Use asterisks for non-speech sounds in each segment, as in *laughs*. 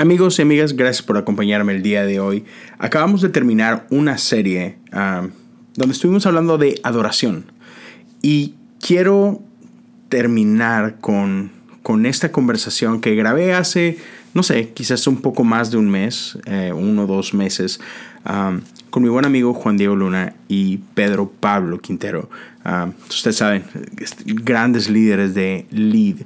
Amigos y amigas, gracias por acompañarme el día de hoy. Acabamos de terminar una serie ah, donde estuvimos hablando de adoración y quiero terminar con, con esta conversación que grabé hace, no sé, quizás un poco más de un mes, eh, uno o dos meses, ah, con mi buen amigo Juan Diego Luna y Pedro Pablo Quintero. Uh, ustedes saben, grandes líderes de Lead.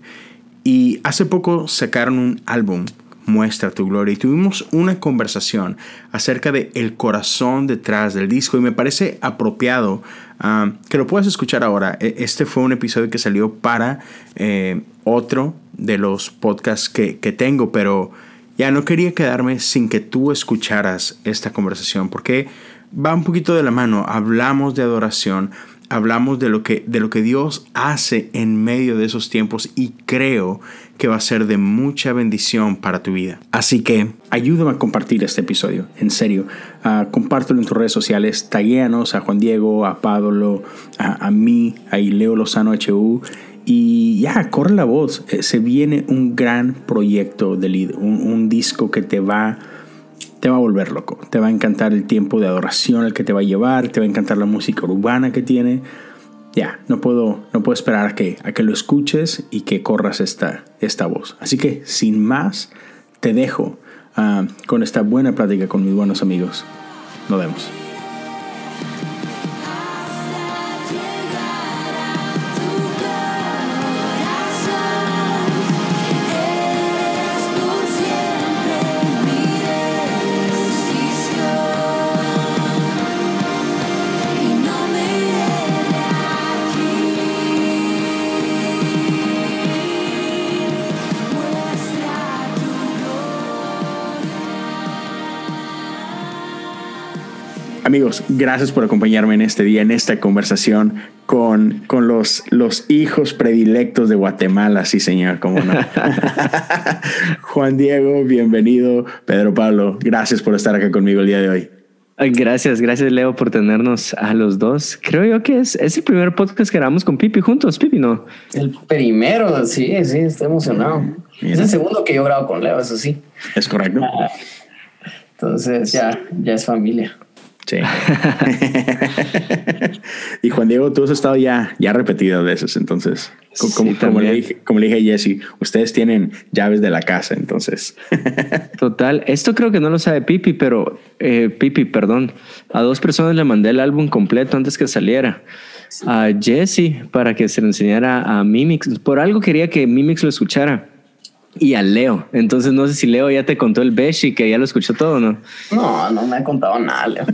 Y hace poco sacaron un álbum muestra tu gloria. Y tuvimos una conversación acerca de el corazón detrás del disco y me parece apropiado ah, que lo puedas escuchar ahora. E, este fue un episodio que salió para eh, otro de los podcasts que, que tengo, pero ya no quería quedarme sin que tú escucharas esta conversación porque va un poquito de la mano. Hablamos de adoración hablamos de lo que de lo que Dios hace en medio de esos tiempos y creo que va a ser de mucha bendición para tu vida. Así que ayúdame a compartir este episodio, en serio. Uh, compártelo en tus redes sociales, taguéanos a Juan Diego, a Pablo, a, mí, a Leo Lozano HU. Y ya, corre la voz. Eh, se viene un gran proyecto de lead, un, un disco que te va te va a volver loco. Te va a encantar el tiempo de adoración al que te va a llevar, te va a encantar la música urbana que tiene. Ya, no puedo, no puedo esperar a que, a que lo escuches y que corras esta, esta voz. Así que, sin más, te dejo ah, con esta buena plática con mis buenos amigos. Nos vemos. Amigos, gracias por acompañarme en este día, en esta conversación con, con los, los hijos predilectos de Guatemala, sí señor, cómo no. *laughs* Juan Diego, bienvenido. Pedro Pablo, gracias por estar acá conmigo el día de hoy. Gracias, gracias Leo por tenernos a los dos. Creo yo que es, es el primer podcast que grabamos con Pipi juntos, Pipi, ¿no? El primero, sí, sí, estoy emocionado. Es el segundo que yo grabo con Leo, eso sí. Es correcto. Ah, entonces ya, ya es familia. Sí. *laughs* y Juan Diego, tú has estado ya, ya repetidas veces, entonces, como, le dije, como le dije a Jesse, ustedes tienen llaves de la casa, entonces. *laughs* Total, esto creo que no lo sabe Pipi, pero eh, Pipi, perdón, a dos personas le mandé el álbum completo antes que saliera. A Jesse para que se lo enseñara a Mimix. Por algo quería que Mimix lo escuchara y a Leo. Entonces no sé si Leo ya te contó el Beshi, que ya lo escuchó todo, ¿no? No, no me ha contado nada, Leo.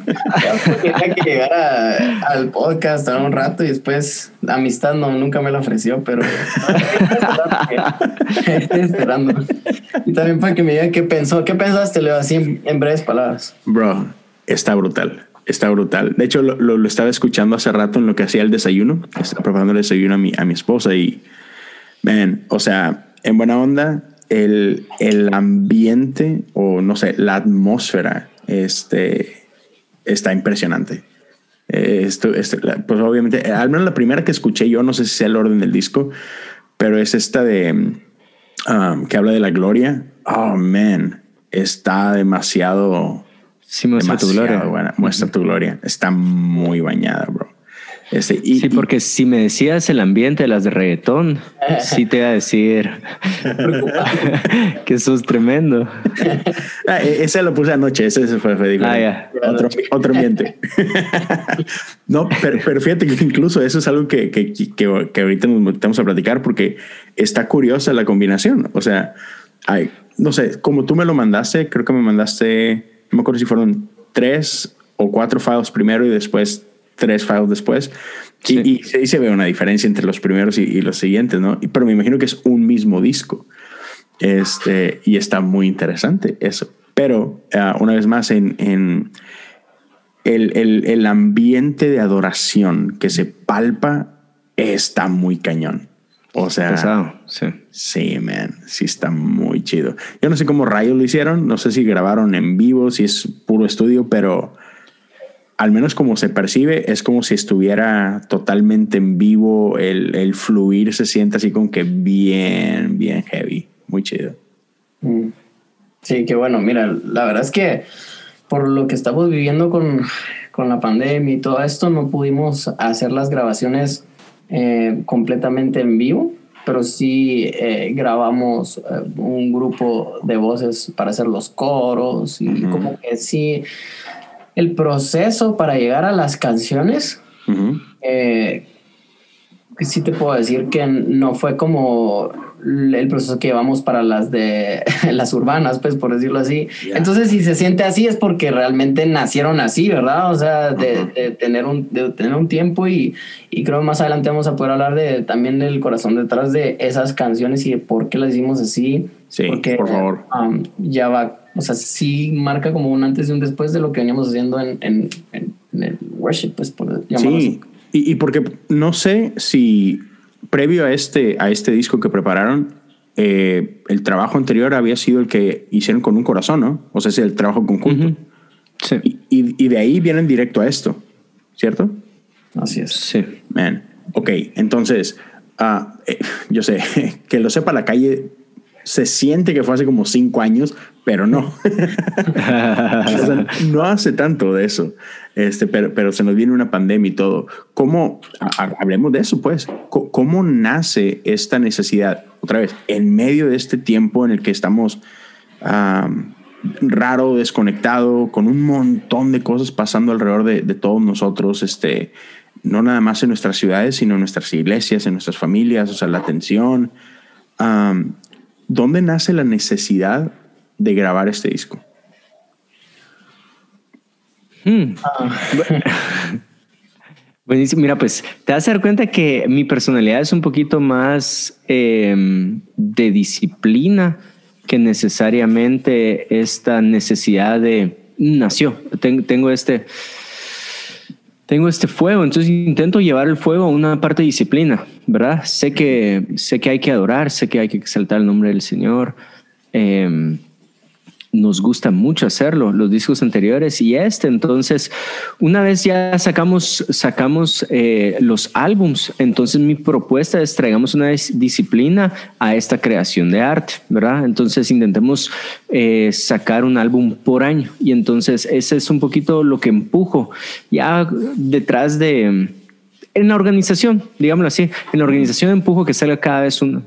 Tenía que llegar al podcast a un rato y después la amistad no, nunca me la ofreció, pero *laughs* estoy esperando. Y también para que me diga qué pensó, qué pensaste, Leo, así en, breves palabras. Bro, está brutal. Está brutal. De hecho, lo, lo, estaba escuchando hace rato en lo que hacía el desayuno. Estaba preparando el desayuno a mi, a mi esposa y, man, o sea, en buena onda, el, el ambiente o no sé, la atmósfera este, está impresionante. Esto, este, pues obviamente, al menos la primera que escuché yo, no sé si sea el orden del disco, pero es esta de um, que habla de la gloria. Oh man, está demasiado. Sí, muestra tu gloria. Buena. Muestra tu gloria. Está muy bañada, bro. Este, y, sí, porque si me decías el ambiente de las de reggaetón, *laughs* sí te iba a decir que eso es tremendo. Ah, e, ese lo puse anoche, ese, fue, fue ah, otro, otro, ambiente. *laughs* no, pero, pero, fíjate que incluso eso es algo que, que, que, que ahorita nos metemos a platicar porque está curiosa la combinación. O sea, hay, no sé, como tú me lo mandaste, creo que me mandaste, no me acuerdo si fueron tres o cuatro files primero y después tres files después. Y, y, se ve una diferencia entre los primeros y, los siguientes, ¿no? Pero me imagino que es un mismo disco. Este, y está muy interesante eso. Pero ah, una vez más, en, en el, el, el, ambiente de adoración que se palpa está muy cañón. O sea, sí. sí, man, sí está muy chido. Yo no sé cómo rayos lo hicieron, no sé si grabaron en vivo, si es puro estudio, pero al menos como se percibe, es como si estuviera totalmente en vivo, el, el fluir se siente así como que bien, bien heavy, muy chido. Mm. Sí, que bueno, mira, la verdad es que por lo que estamos viviendo con, con la pandemia y todo esto, no pudimos hacer las grabaciones eh, completamente en vivo, pero sí eh, grabamos eh, un grupo de voces para hacer los coros y como que sí, el proceso para llegar a las canciones sí te puedo decir que no fue como el proceso que llevamos para las de *laughs* las urbanas, pues por decirlo así. Entonces, si se siente así es porque realmente nacieron así, ¿verdad? O sea, de, tener, un, de tener un tiempo y, y, creo más adelante vamos a poder hablar de también del corazón detrás de esas canciones y de por qué las hicimos así. Sí, porque, por favor. Um, ya va, o sea, sí marca como un antes y un después de lo que veníamos haciendo en, en, en, el worship, pues por llamarlo sí. Y, porque no sé si previo a este, a este disco que prepararon, eh, el trabajo anterior había sido el que hicieron con un corazón, ¿no? O sea, es el trabajo conjunto. Sí. Y, de ahí vienen directo a esto, ¿cierto? Así es. Sí. Man. Ok, entonces, uh, yo sé, *laughs* que lo sepa la calle, se siente que fue hace como cinco años, pero no. *laughs* no hace tanto de eso. Este, pero, pero se nos viene una pandemia y todo. ¿Cómo, hablemos de eso, pues, cómo nace esta necesidad, otra vez, en medio de este tiempo en el que estamos raro, desconectado, con un montón de cosas pasando alrededor de, todos nosotros, este, no nada más en nuestras ciudades, sino en nuestras iglesias, en nuestras familias, o sea, la atención. ¿Dónde nace la necesidad de grabar este disco? Hmm. *laughs* Buenísimo. Mira, pues te vas a dar cuenta que mi personalidad es un poquito más em, de disciplina que necesariamente esta necesidad de nació. tengo este tengo este fuego, entonces intento llevar el fuego a una parte de disciplina, ¿verdad? Sé que, sé que hay que adorar, sé que hay que exaltar el nombre del Señor. Eh, nos gusta mucho hacerlo, los discos anteriores y este. Entonces, una vez ya sacamos, sacamos eh, los álbums, entonces mi propuesta es traigamos una disciplina a esta creación de arte, ¿verdad? Entonces intentemos eh, sacar un álbum por año y entonces ese es un poquito lo que empujo ya detrás de... En la organización, digámoslo así, en la organización empujo que salga cada vez un,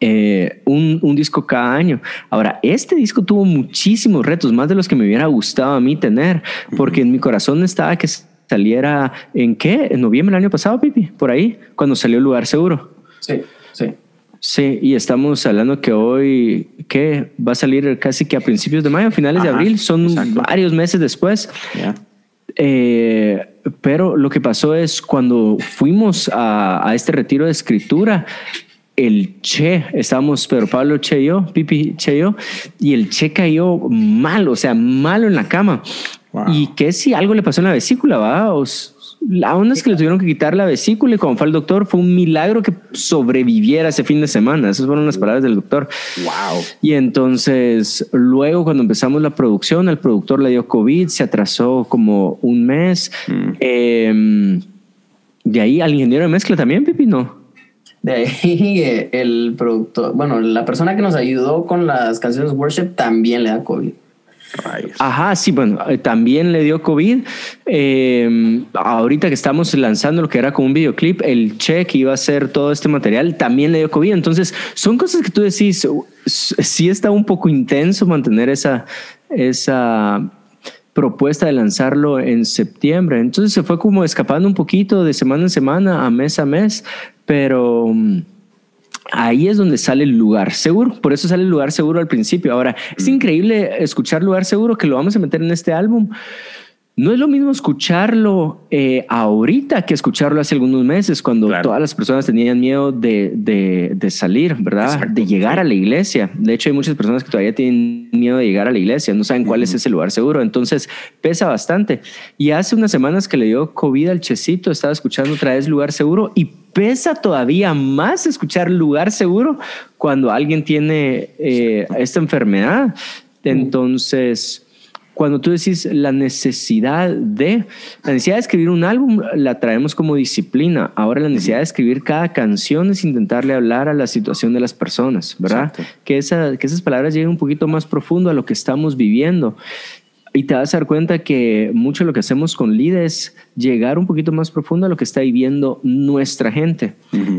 eh, un, un, disco cada año. Ahora, este disco tuvo muchísimos retos, más de los que me hubiera gustado a mí tener, porque en mi corazón estaba que saliera en qué, en noviembre del año pasado, Pipi, por ahí, cuando salió Lugar Seguro. Sí, sí. Sí, y estamos hablando que hoy, que va a salir casi que a principios de mayo, finales de abril, son varios meses después. Eh, pero lo que pasó es cuando fuimos a, a, este retiro de escritura, el Che, estábamos Pedro Pablo Che y yo, Pipi Che y yo, y el Che cayó mal, o sea, malo en la cama. Y que si algo le pasó en la vesícula, va, la onda es que le tuvieron que quitar la vesícula y cuando fue al doctor fue un milagro que sobreviviera ese fin de semana. Esas fueron las palabras del doctor. Wow. Y entonces luego cuando empezamos la producción, el productor le dio COVID, se atrasó como un mes. Mm. Em, de ahí al ingeniero de mezcla también, Pipi, no. De ahí eh, el productor, bueno, la persona que nos ayudó con las canciones Worship también le da COVID. Ajá, sí, bueno, eh, también le dio COVID. Eh, ahorita que estamos lanzando lo que era como un videoclip, el check iba a hacer todo este material, también le dio COVID. Entonces, son cosas que tú decís, sí está un poco intenso mantener esa, esa propuesta de lanzarlo en septiembre. Entonces se fue como escapando un poquito de semana en semana, a mes a mes, pero mm, ahí es donde sale el lugar seguro. Por eso sale el lugar seguro al principio. Ahora, es mm. increíble escuchar lugar seguro que lo vamos a meter en este álbum. No es lo mismo escucharlo eh, ahorita que escucharlo hace algunos meses, cuando todas las personas tenían miedo de, de, salir, ¿verdad? De llegar a la iglesia. De hecho, hay muchas personas que todavía tienen miedo de llegar a la iglesia, no saben cuál es ese lugar seguro. Entonces, pesa bastante. Y hace unas semanas que le dio COVID al Checito, estaba escuchando otra vez lugar seguro y pesa todavía más escuchar lugar seguro cuando alguien tiene eh, esta enfermedad. Entonces cuando tú decís la necesidad de, la necesidad de escribir un álbum la traemos como disciplina. Ahora la necesidad de escribir cada canción es intentarle hablar a la situación de las personas, ¿verdad? Que, esa, que esas palabras lleguen un poquito más profundo a lo que estamos viviendo. Y te vas a dar cuenta que mucho de lo que hacemos con Lida es llegar un poquito más profundo a lo que está viviendo nuestra gente.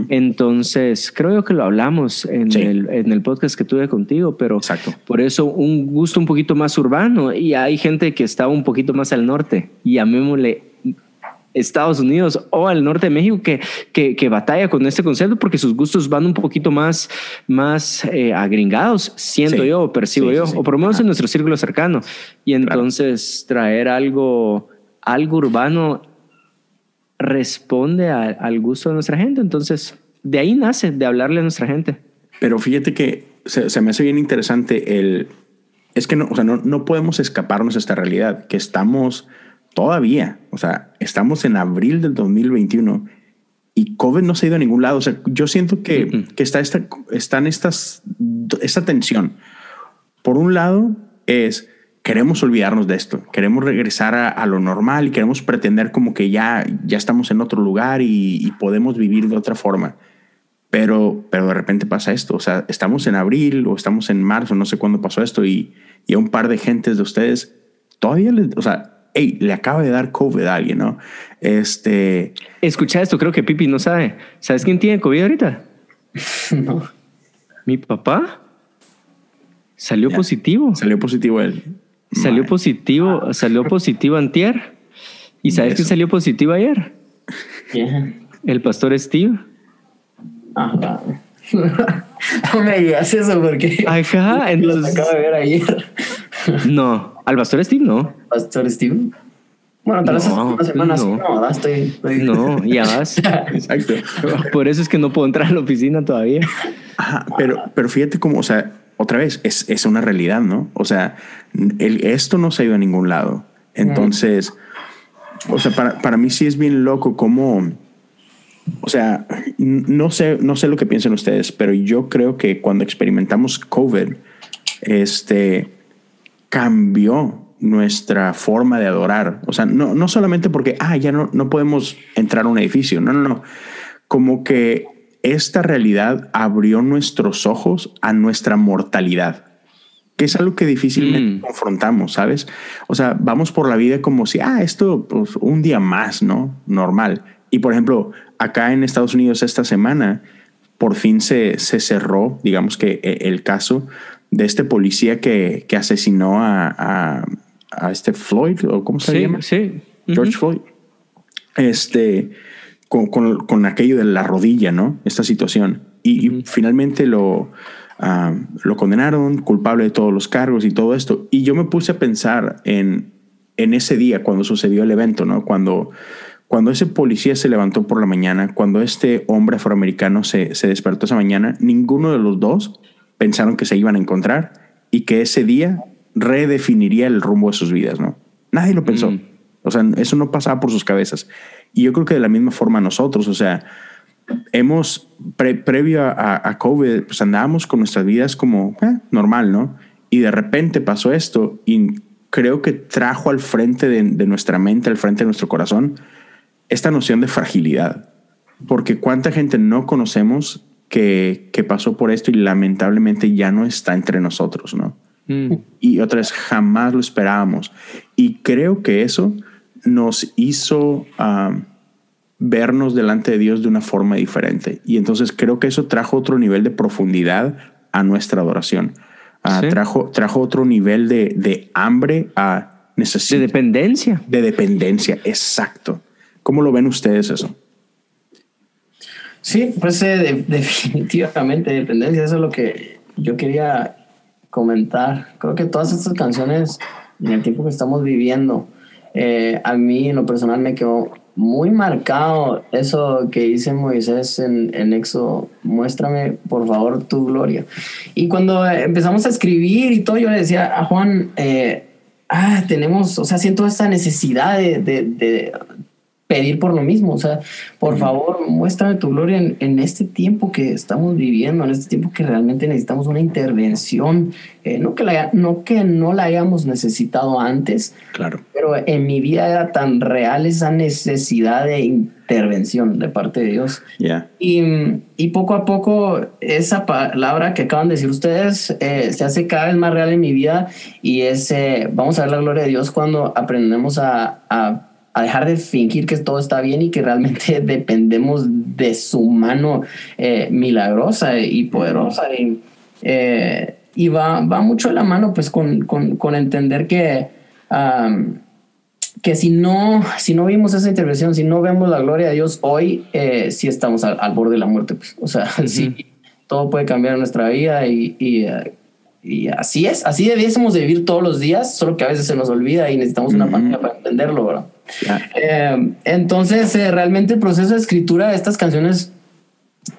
Entonces, creo yo que lo hablamos en, el, en, el, podcast que tuve contigo, pero Exacto. por eso un gusto un poquito más urbano y hay gente que está un poquito más al norte y llamémosle Estados Unidos o al norte de México que, que, batalla con este concepto porque sus gustos van un poquito más, más eh, agringados, siento yo, o percibo yo, o por lo menos en nuestro círculo cercano. Y entonces traer algo, algo urbano responde al gusto de nuestra gente. Entonces, de ahí nace, de hablarle a nuestra gente. Pero fíjate que se, me hace bien interesante el... Es que no, o sea, no, no podemos escaparnos de esta realidad, que estamos todavía, o sea, estamos en abril del 2021 y COVID no se ha ido a ningún lado. O sea, yo siento que, que está esta, están estas, esta tensión. Por un lado es, queremos olvidarnos de esto, queremos regresar a, lo normal y queremos pretender como que ya, ya estamos en otro lugar y, podemos vivir de otra forma. Pero, pero de repente pasa esto, o sea, estamos en abril o estamos en marzo, no sé cuándo pasó esto y, y a un par de gentes de ustedes todavía, les, o sea, hey, le acaba de dar COVID a alguien, ¿no? Este. Escucha esto, creo que Pipi no sabe. ¿Sabes quién tiene COVID ahorita? *laughs* no. Mi papá salió positivo. Salió positivo él. Salió positivo, salió positivo antier. ¿Y sabes quién salió positivo ayer? El pastor Steve. Ah, *laughs* no me digas eso porque. Ajá, *laughs* entonces. Lo acabo de ver ayer. No, al pastor Steve no. Pastor Steve. Bueno, tal vez no, una semana no. no, estoy, No, ya vas. *laughs* Exacto. *laughs* Por eso es que no puedo entrar a la oficina todavía. Ajá, pero, pero fíjate cómo, o sea, otra vez, es, es una realidad, ¿no? O sea, el, esto no se ha ido a ningún lado. Entonces, o sea, para, para mí sí es bien loco cómo, o sea, no sé, no sé lo que piensan ustedes, pero yo creo que cuando experimentamos COVID, este, cambió nuestra forma de adorar. O sea, no, no solamente porque, ah, ya no, no podemos entrar a un edificio. No, no, no. Como que esta realidad abrió nuestros ojos a nuestra mortalidad, que es algo que difícilmente mm. confrontamos, ¿sabes? O sea, vamos por la vida como si, ah, esto, pues un día más, ¿no? Normal. Y por ejemplo, acá en Estados Unidos esta semana, por fin se, se cerró, digamos que e, el caso de este policía que, que asesinó a, a, este Floyd, o cómo se llama? Sí. George Floyd. Este, con, con, aquello de la rodilla, ¿no? Esta situación. Y, finalmente lo, ah, lo condenaron, culpable de todos los cargos y todo esto. Y yo me puse a pensar en, en ese día, cuando sucedió el evento, ¿no? Cuando, cuando ese policía se levantó por la mañana, cuando este hombre afroamericano se, se despertó esa mañana, ninguno de los dos pensaron que se iban a encontrar y que ese día redefiniría el rumbo de sus vidas, ¿no? Nadie lo pensó. Mm. O sea, eso no pasaba por sus cabezas. Y yo creo que de la misma forma nosotros, o sea, hemos, previo a, COVID, pues andábamos con nuestras vidas como eh, normal, ¿no? Y de repente pasó esto y creo que trajo al frente de, de nuestra mente, al frente de nuestro corazón, esta noción de fragilidad. Porque cuánta gente no conocemos que, que, pasó por esto y lamentablemente ya no está entre nosotros, ¿no? Mm. Y otra vez, jamás lo esperábamos. Y creo que eso nos hizo vernos delante de Dios de una forma diferente. Y entonces creo que eso trajo otro nivel de profundidad a nuestra adoración. Ah, trajo, trajo otro nivel de, de hambre a necesidad. De dependencia. De dependencia, exacto. ¿Cómo lo ven ustedes eso? Sí, pues eh, *laughs* definitivamente dependencia, eso es lo que yo quería comentar. Creo que todas estas canciones, en el tiempo que estamos viviendo, eh, a mí en lo personal me quedó muy marcado eso que dice Moisés en, en Éxodo, muéstrame por favor tu gloria. Y cuando empezamos a escribir y todo, yo le decía a Juan, eh, ah, tenemos, o sea, siento esta necesidad de, de, pedir por lo mismo. O sea, por favor, muéstrame tu gloria en, este tiempo que estamos viviendo, en este tiempo que realmente necesitamos una intervención. Eh, no, que la, no que no la hayamos necesitado antes, claro. pero en mi vida era tan real esa necesidad de intervención de parte de Dios. Y, y, poco a poco esa palabra que acaban de decir ustedes eh, se hace cada vez más real en mi vida y es, eh, vamos a ver la gloria de Dios cuando aprendemos a, a a dejar de fingir que todo está bien y que realmente *laughs* dependemos de su mano eh, milagrosa y poderosa. Y, eh, y va, va, mucho de la mano pues con, con, con entender que, que si, no, si no vimos esa intervención, si no vemos la gloria de Dios hoy, eh, sí estamos al, borde de la muerte. Pues. O sea, *laughs* sí, todo puede cambiar en nuestra vida y, y y así es, así debiésemos de vivir todos los días, solo que a veces se nos olvida y necesitamos una pantalla para entenderlo, ¿verdad? Eh, entonces, eh, realmente el proceso de escritura de estas canciones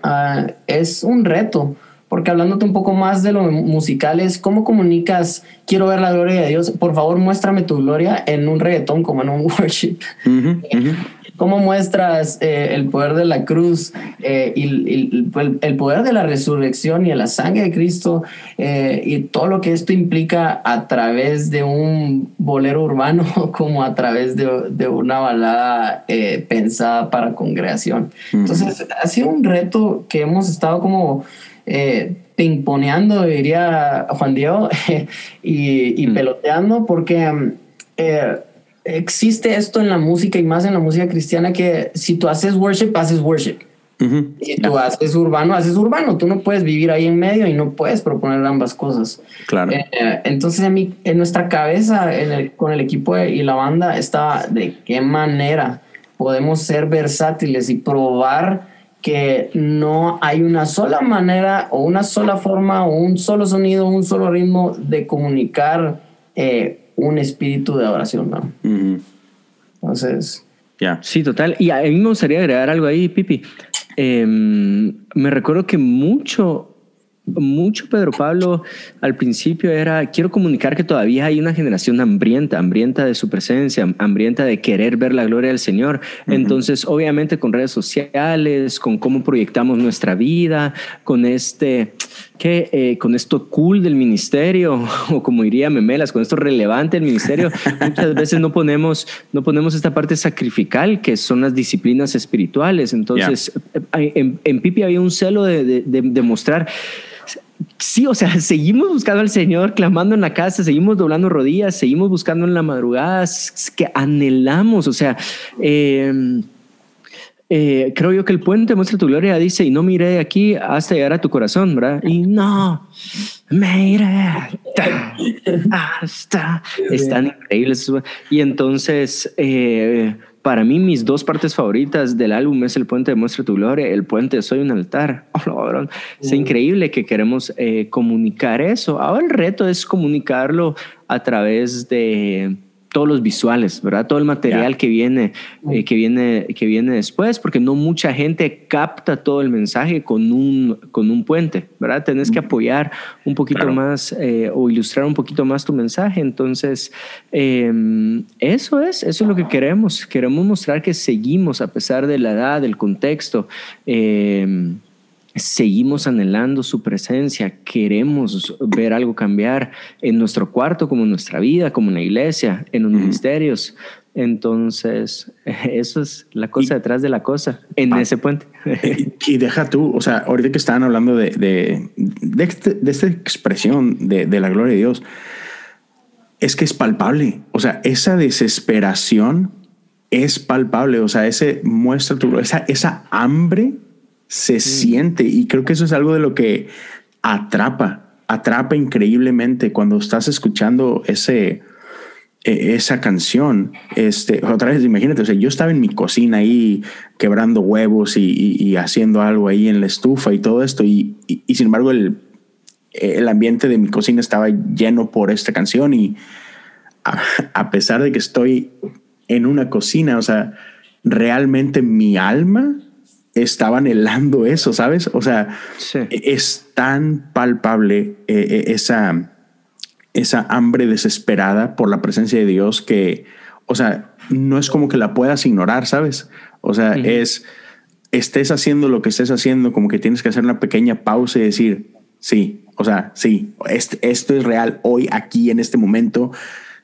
uh, es un reto, porque hablándote un poco más de lo musical es cómo comunicas, quiero ver la gloria de Dios, por favor muéstrame tu gloria en un reggaetón como en un *laughs* worship. ¿Cómo muestras eh, el poder de la cruz eh, y, el, poder de la resurrección y de la sangre de Cristo eh, y todo lo que esto implica a través de un bolero urbano *laughs* como a través de, una balada pensada para congregación? Entonces, ha sido un reto que hemos estado como pingponeando, diría Juan Diego, *laughs* y, peloteando porque existe esto en la música y más en la música cristiana que si tú haces worship, haces worship. Si tú haces urbano, haces urbano. Tú no puedes vivir ahí en medio y no puedes proponer ambas cosas. Claro. Eh, entonces, a mí, en nuestra cabeza, con el equipo y la banda, está de qué manera podemos ser versátiles y probar que no hay una sola manera o una sola forma o un solo sonido, un solo ritmo de comunicar eh, un espíritu de adoración, ¿no? Entonces... Ya. Sí, total. Y a mí me gustaría agregar algo ahí, Pipi. Em, me recuerdo que mucho, mucho Pedro Pablo al principio era, quiero comunicar que todavía hay una generación hambrienta, hambrienta de su presencia, hambrienta de querer ver la gloria del Señor. Entonces, obviamente con redes sociales, con cómo proyectamos nuestra vida, con este que eh, con esto cool del ministerio, *laughs* o como diría Memelas, con esto relevante del ministerio, *laughs* muchas veces no ponemos, no ponemos esta parte sacrificial que son las disciplinas espirituales. Entonces, eh, en, Pipi había un celo de, de, mostrar sí, o sea, *laughs* seguimos buscando al Señor, clamando en la casa, seguimos doblando rodillas, seguimos buscando en la madrugada, que anhelamos, o sea, eh, eh, creo yo que el puente muestra tu gloria dice, y no miré aquí hasta llegar a tu corazón, ¿verdad? Y no, mire hasta. Están increíbles. Y entonces, eh, para mí, mis dos partes favoritas del álbum es el puente muestra tu gloria, el puente soy un altar. *laughs* Oh, es increíble que queremos eh, comunicar eso. Ahora el reto es comunicarlo a través de todos los visuales, ¿verdad? Todo el material que viene, eh, que viene, que viene después, porque no mucha gente capta todo el mensaje con un, con un puente, ¿verdad? Tenés que apoyar un poquito más eh, o ilustrar un poquito más tu mensaje. Entonces, em, eso es, eso es lo que queremos. Queremos mostrar que seguimos a pesar de la edad, del contexto. Eh, seguimos anhelando su presencia, queremos ver algo cambiar en nuestro cuarto, como en nuestra vida, como en la iglesia, en los ministerios. Entonces, *laughs* eso es la cosa detrás de la cosa, en ese puente. y, deja tú, o sea, ahorita que estaban hablando de, de, de, este, esta expresión de, de la gloria de Dios, es que es palpable, o sea, esa desesperación es palpable, o sea, ese muestra tu, esa, esa hambre se mm. siente y creo que eso es algo de lo que atrapa, atrapa increíblemente cuando estás escuchando ese, e, esa canción. Este, otra vez, imagínate, o sea, yo estaba en mi cocina ahí quebrando huevos y, haciendo algo ahí en la estufa y todo esto y, y, sin embargo el, el ambiente de mi cocina estaba lleno por esta canción y a, a pesar de que estoy en una cocina, o sea, realmente mi alma estaban helando eso, ¿sabes? O sea, es tan palpable eh, eh, esa, esa hambre desesperada por la presencia de Dios que o sea, no es como que la puedas ignorar, ¿sabes? O sea, es, estés haciendo lo que estés haciendo, como que tienes que hacer una pequeña pausa y decir, sí, o sea, sí, esto es real hoy, aquí, en este momento.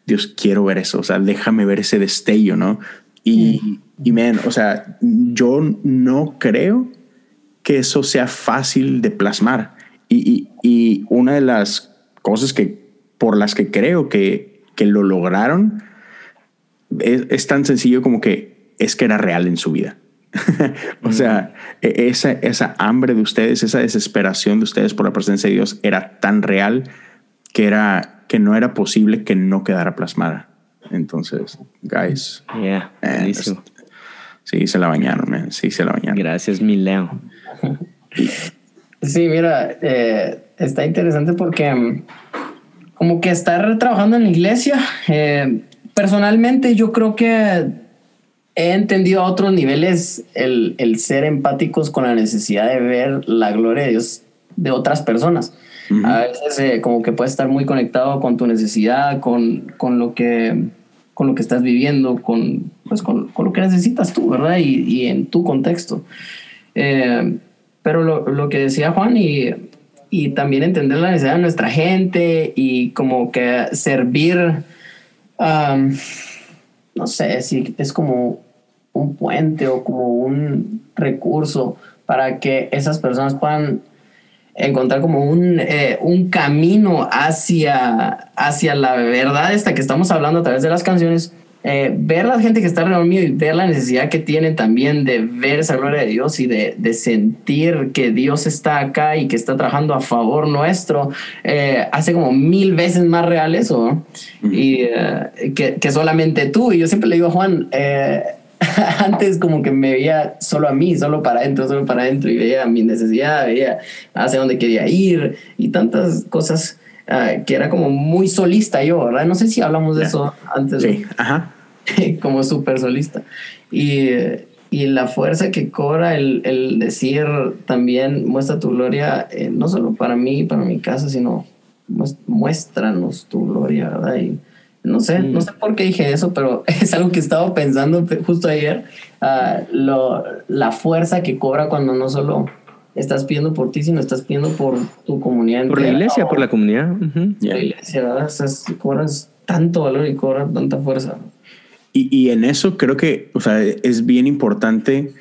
Dios, quiero ver eso, o sea, déjame ver ese destello, ¿no? Y, y man, o sea, yo no creo que eso sea fácil de plasmar. Y, y, una de las cosas que por las que creo que, que lo lograron es, es, tan sencillo como que es que era real en su vida. *laughs* o sea, e, esa, esa hambre de ustedes, esa desesperación de ustedes por la presencia de Dios era tan real que, era, que no era posible que no quedara plasmada. Entonces, guys. Yeah, sí, se la bañaron, sí, se la bañaron. Gracias, mi Leo. Sí, mira, eh, está interesante porque mm, como que estar trabajando en la iglesia, eh, personalmente yo creo que he entendido a otros niveles el, el, ser empáticos con la necesidad de ver la gloria de Dios de otras personas. A veces eh, como que puedes estar muy conectado con tu necesidad, con, con, lo, que, con lo que estás viviendo, con, pues con, con lo que necesitas tú, ¿verdad? Y, y en tu contexto. Eh, pero lo, lo, que decía Juan y, y también entender la necesidad de nuestra gente y como que servir, no sé si es como un puente o como un recurso para que esas personas puedan encontrar como un, eh, un camino hacia, hacia la verdad esta que estamos hablando a través de las canciones eh, ver la gente que está alrededor mío y ver la necesidad que tienen también de ver esa gloria de Dios y de, de sentir que Dios está acá y que está trabajando a favor nuestro, eh, hace como mil veces más real eso. Y eh, que, que, solamente tú. Y yo siempre le digo a Juan, *laughs* antes como que me veía solo a mí, solo para adentro, solo para adentro y veía mi necesidad, veía hacia dónde quería ir y tantas cosas. que era como muy solista yo, ¿verdad? No sé si hablamos de eso antes. Sí, ajá. *laughs* como súper solista. Y, y, la fuerza que cobra el, el, decir también muestra tu gloria, eh, no solo para mí, para mi casa, sino muéstranos tu gloria, ¿verdad? Y no sé, no sé por qué dije eso, pero *laughs* es algo que estaba pensando justo ayer, uh, lo, la fuerza que cobra cuando no solo estás pidiendo por ti, sino estás pidiendo por tu comunidad. Por la iglesia, por la comunidad. La iglesia, ¿verdad? O sea, cobras tanto valor y cobra tanta fuerza. Y, y, en eso creo que, o sea, es bien importante.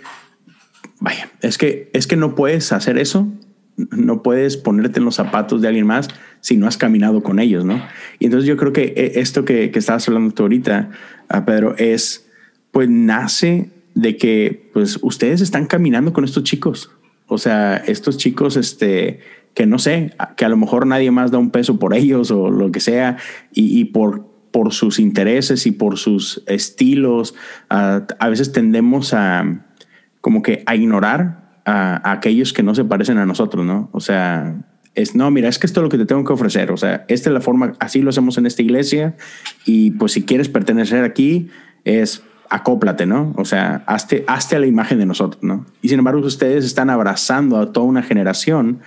Vaya, es que, es que no puedes hacer eso. No puedes ponerte en los zapatos de alguien más si no has caminado con ellos, ¿no? Y entonces yo creo que e, esto que, que estabas hablando tú ahorita, uh, Pedro, es, pues nace de que, pues ustedes están caminando con estos chicos. O sea, estos chicos, este, que no sé, que a lo mejor nadie más da un peso por ellos o lo que sea, y, por por sus intereses y por sus estilos. a veces tendemos a como que a ignorar a, aquellos que no se parecen a nosotros, ¿no? O sea, es, no, mira, es que esto es lo que te tengo que ofrecer. O sea, esta es la forma, así lo hacemos en esta iglesia. Y pues si quieres pertenecer aquí, es acóplate, ¿no? O sea, hazte, hazte a la imagen de nosotros, ¿no? Y sin embargo, ustedes están abrazando a toda una generación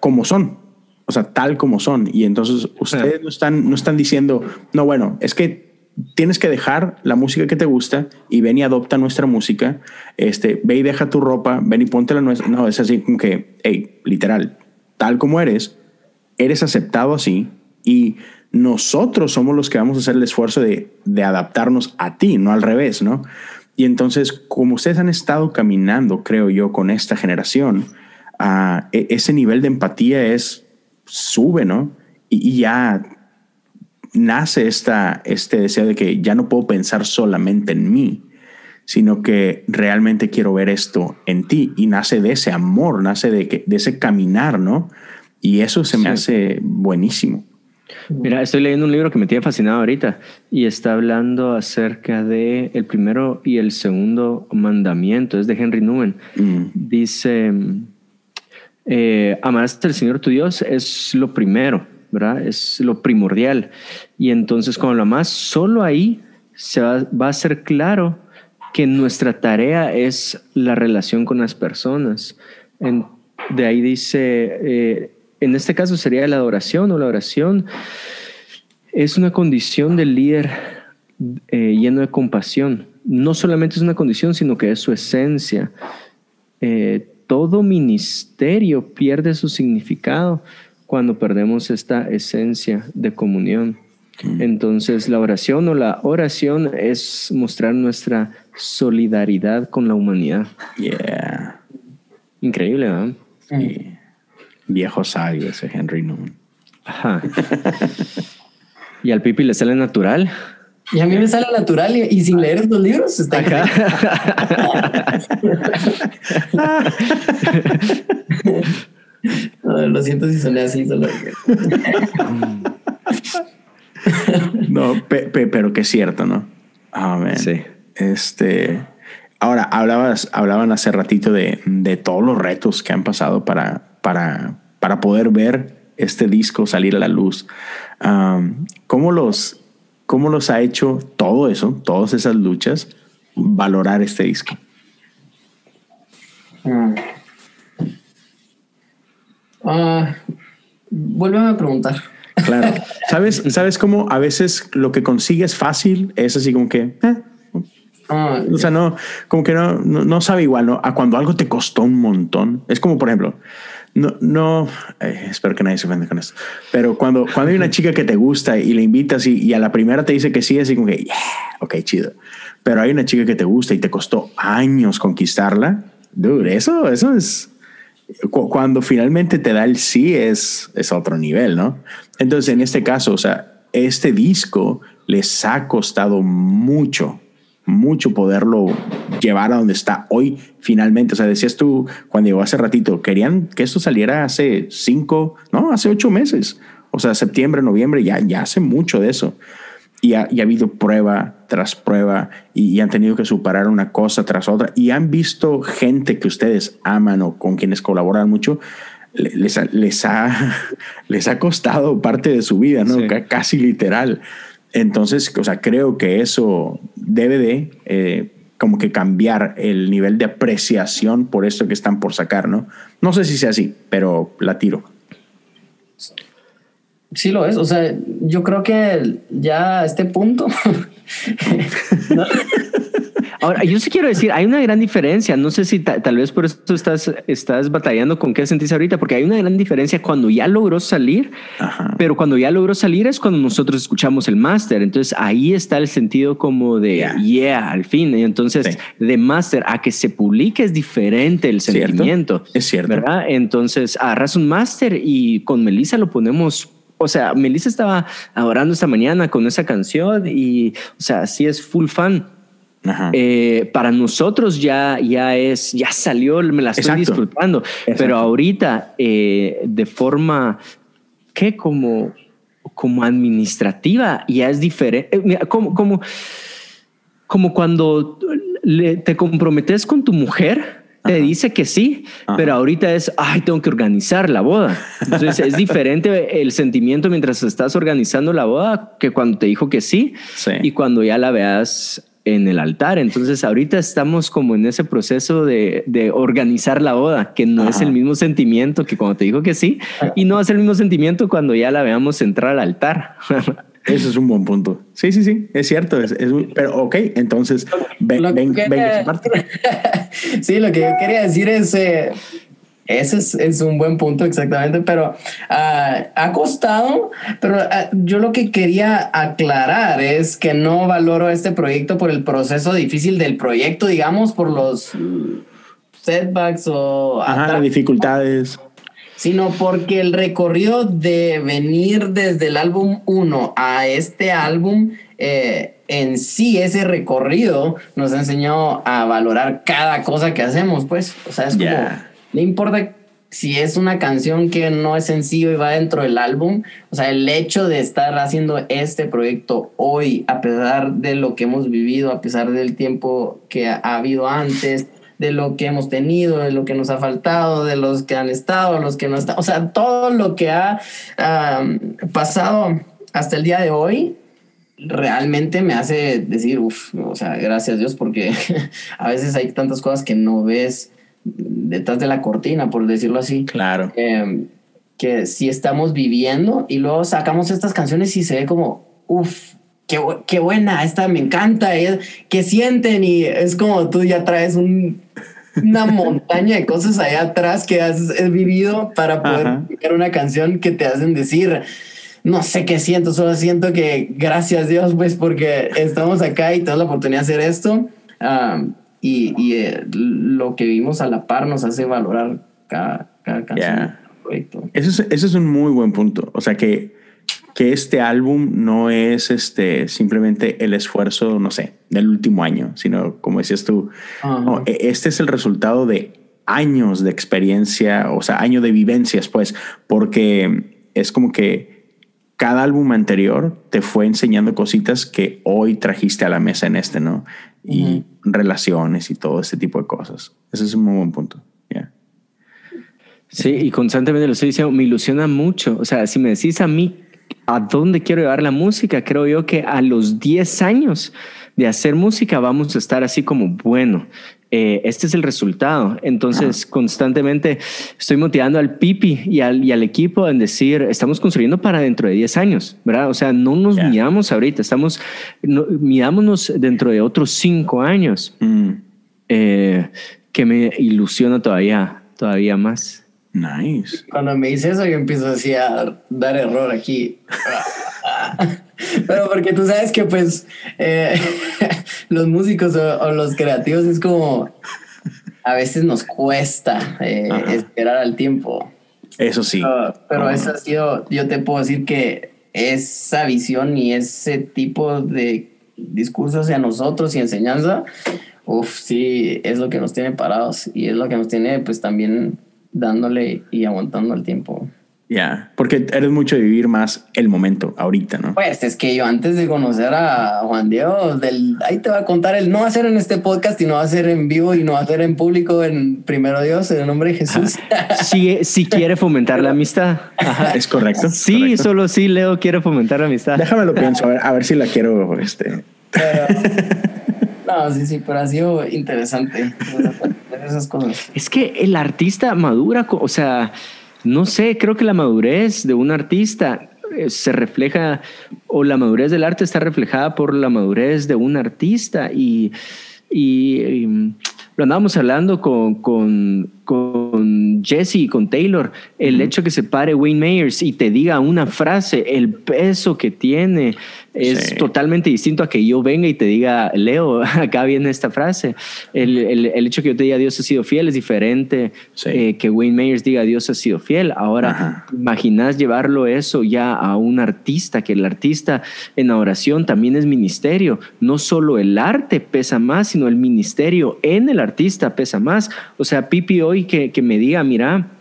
como son, o sea, tal como son. Y entonces ustedes no, están, no están diciendo, no, bueno, es que tienes que dejar la música que te gusta y ven y adopta nuestra música. Este, ve y deja tu ropa, ven y ponte la nuestra. No, es así como que, hey, literal, tal como eres, eres aceptado así y nosotros somos los que vamos a hacer el esfuerzo de, de adaptarnos a ti, no al revés, ¿no? Y entonces, como ustedes han estado caminando, creo yo, con esta generación, uh, ese nivel de empatía es sube, ¿no? Y, ya nace esta, este deseo de que ya no puedo pensar solamente en mí, sino que realmente quiero ver esto en ti. Y nace de ese amor, nace de, que, de ese caminar, ¿no? Y eso se me hace buenísimo. Mira, estoy leyendo un libro que me tiene fascinado ahorita y está hablando acerca de el primero y el segundo mandamiento. Es de Henry Newman. Mm. Dice eh, amarás al Señor tu Dios es lo primero, Es lo primordial. Y entonces cuando lo amas, solo ahí se va, a ser claro que nuestra tarea es la relación con las personas. de ahí dice, eh, en este caso sería la adoración o la oración. Es una condición del líder eh, lleno de compasión. No solamente es una condición, sino que es su esencia. Eh, todo ministerio pierde su significado cuando perdemos esta esencia de comunión. Mm. Entonces la oración o la oración es mostrar nuestra solidaridad con la humanidad. Yeah. Increíble, ¿verdad? Viejo sabio ese Henry Newman. Ajá. y al Pipi le sale natural. Y a mí me sale natural y, sin leer estos libros está acá. *laughs* *laughs* lo siento si soné así, solo. *laughs* no, pero que es cierto, ¿no? Amén. Sí. Este. Ahora, hablabas, hablaban hace ratito de, de todos los retos que han pasado para, para, para poder ver este disco salir a la luz. ¿cómo, los, ¿Cómo los ha hecho todo eso, todas esas luchas, valorar este disco? Uh, vuelve a preguntar. Claro. *laughs* ¿Sabes, ¿Sabes cómo a veces lo que consigues fácil es así como que... Eh, ah, o sea, no, como que no, no, sabe igual, ¿no? A cuando algo te costó un montón. Es como, por ejemplo, no, no eh, espero que nadie se ofenda con esto, pero cuando, cuando hay una chica que te gusta y le invitas y, a la primera te dice que sí, así como que, yeah, ok, chido. Pero hay una chica que te gusta y te costó años conquistarla, dude, eso, eso es, cuando finalmente te da el sí es, es otro nivel, ¿no? Entonces, en este caso, o sea, este disco les ha costado mucho, mucho poderlo llevar a donde está hoy finalmente. O sea, decías tú cuando llegó hace ratito, querían que esto saliera hace cinco, no, hace ocho meses. O sea, septiembre, noviembre, ya, ya hace mucho de eso. Y ha, ha habido prueba tras prueba y, han tenido que superar una cosa tras otra. Y han visto gente que ustedes aman o con quienes colaboran mucho, les, les, ha, *laughs* les ha costado parte de su vida, ¿no? Casi literal. Entonces, o sea, creo que eso debe de eh, como que cambiar el nivel de apreciación por esto que están por sacar, ¿no? No sé si sea así, pero la tiro. Sí lo es, o sea, yo creo que ya a este punto *laughs* Ahora, yo sí quiero decir, hay una gran diferencia. No sé si tal vez por eso estás, estás batallando con qué sentís ahorita, porque hay una gran diferencia cuando ya logró salir, pero cuando ya logró salir es cuando nosotros escuchamos el máster. Entonces ahí está el sentido como de yeah, al fin. Y entonces de máster a que se publique es diferente el sentimiento. Es cierto. ¿verdad? Entonces agarras un máster y con Melissa lo ponemos o sea, Melissa estaba orando esta mañana con esa canción y, o sea, sí es full fan. Eh, para nosotros ya, ya es, ya salió, me la estoy disfrutando, pero ahorita eh, de forma que como, como administrativa ya es diferente. Eh, como, como, como cuando te comprometes con tu mujer, te dice que sí, pero ahorita es, ay, tengo que organizar la boda. Entonces es diferente el sentimiento mientras estás organizando la boda que cuando te dijo que sí, sí. y cuando ya la veas en el altar. Entonces ahorita estamos como en ese proceso de, de organizar la boda, que no es el mismo sentimiento que cuando te dijo que sí, y no es el mismo sentimiento cuando ya la veamos entrar al altar. *laughs* Eso es un buen punto. Sí, sí, sí, es cierto. Es, pero ok, entonces ven, ven, ven parte. *laughs* sí, lo que yo quería decir es... Eh, ese es, un buen punto exactamente, pero ah, ha costado, pero ah, yo lo que quería aclarar es que no valoro este proyecto por el proceso difícil del proyecto, digamos, por los setbacks o... Ajá, dificultades. Sino porque el recorrido de venir desde el álbum 1 a este álbum... Eh, en sí ese recorrido nos enseñó a valorar cada cosa que hacemos, pues, o sea, es como no importa si es una canción que no es sencillo y va dentro del álbum, o sea, el hecho de estar haciendo este proyecto hoy, a pesar de lo que hemos vivido, a pesar del tiempo que ha, habido antes, de lo que hemos tenido, de lo que nos ha faltado, de los que han estado, los que no están, o sea, todo lo que ha pasado hasta el día de hoy, realmente me hace decir, uff, o sea, gracias Dios, porque *laughs* a veces hay tantas cosas que no ves detrás de la cortina, por decirlo así. Claro. Eh, que si estamos viviendo y luego sacamos estas canciones y se ve como, uff, qué, qué buena, esta me encanta, qué sienten y es como tú ya traes un, una *laughs* montaña de cosas allá atrás que has, vivido para poder crear una canción que te hacen decir, no sé qué siento, solo siento que gracias Dios, pues porque estamos acá y tenemos la oportunidad de hacer esto. y, y eh, lo que vimos a la par nos hace valorar cada, cada canción. Eso es, ese es un muy buen punto. O sea que, que este álbum no es este, simplemente el esfuerzo, no sé, del último año, sino como decías tú, e, este es el resultado de años de experiencia, o sea, años de vivencias, pues, porque es como que cada álbum anterior te fue enseñando cositas que hoy trajiste a la mesa en este, ¿no? Y relaciones y todo ese tipo de cosas. Ese es un muy buen punto. Sí, y constantemente lo estoy diciendo, me ilusiona mucho. O sea, si me decís a mí a dónde quiero llevar la música, creo yo que a los 10 años de hacer música vamos a estar así como, bueno, eh, este es el resultado. Entonces, constantemente estoy motivando al Pipi y al, y al equipo en decir, estamos construyendo para dentro de 10 años, ¿verdad? O sea, no nos miramos ahorita, estamos, no, mirámonos dentro de otros 5 años, mm. eh, que me ilusiona todavía, todavía más. Nice. Cuando me dice eso, yo empiezo así a dar error aquí. *laughs* Pero porque tú sabes que pues eh, *laughs* los músicos o, los creativos es como a veces nos cuesta eh, esperar al tiempo. Eso sí. Pero, eso ha sido, yo te puedo decir que esa visión y ese tipo de discurso hacia nosotros y enseñanza, uff, sí, es lo que nos tiene parados y es lo que nos tiene pues también dándole y aguantando el tiempo. Ya, porque eres mucho de vivir más el momento, ahorita, ¿no? Pues es que yo antes de conocer a Juan Diego, del, ahí te va a contar el no hacer en este podcast y no hacer en vivo y no hacer en público en primero Dios, en el nombre de Jesús. *laughs* Si, si quiere fomentar la amistad. Es correcto. *laughs* Sí, solo sí, Leo quiere fomentar la amistad. Déjame lo pienso, a ver, a ver si la quiero, este... *laughs* no, sí, sí, pero ha sido interesante esas cosas. Es que el artista madura, o sea, no sé, creo que la madurez de un artista eh, se refleja, o la madurez del arte está reflejada por la madurez de un artista y, y, lo andábamos hablando con, con, con Jesse y con Taylor, el hecho que se pare Wayne Mayers y te diga una frase, el peso que tiene, es totalmente distinto a que yo venga y te diga, Leo, *laughs* acá viene esta frase. El, el, el hecho que yo te diga Dios ha sido fiel es diferente eh, que Wayne Mayers diga Dios ha sido fiel. Ahora, imaginas llevarlo eso ya a un artista, que el artista en oración también es ministerio. No solo el arte pesa más, sino el ministerio en el artista pesa más. O sea, Pipi hoy que, que me diga, mira,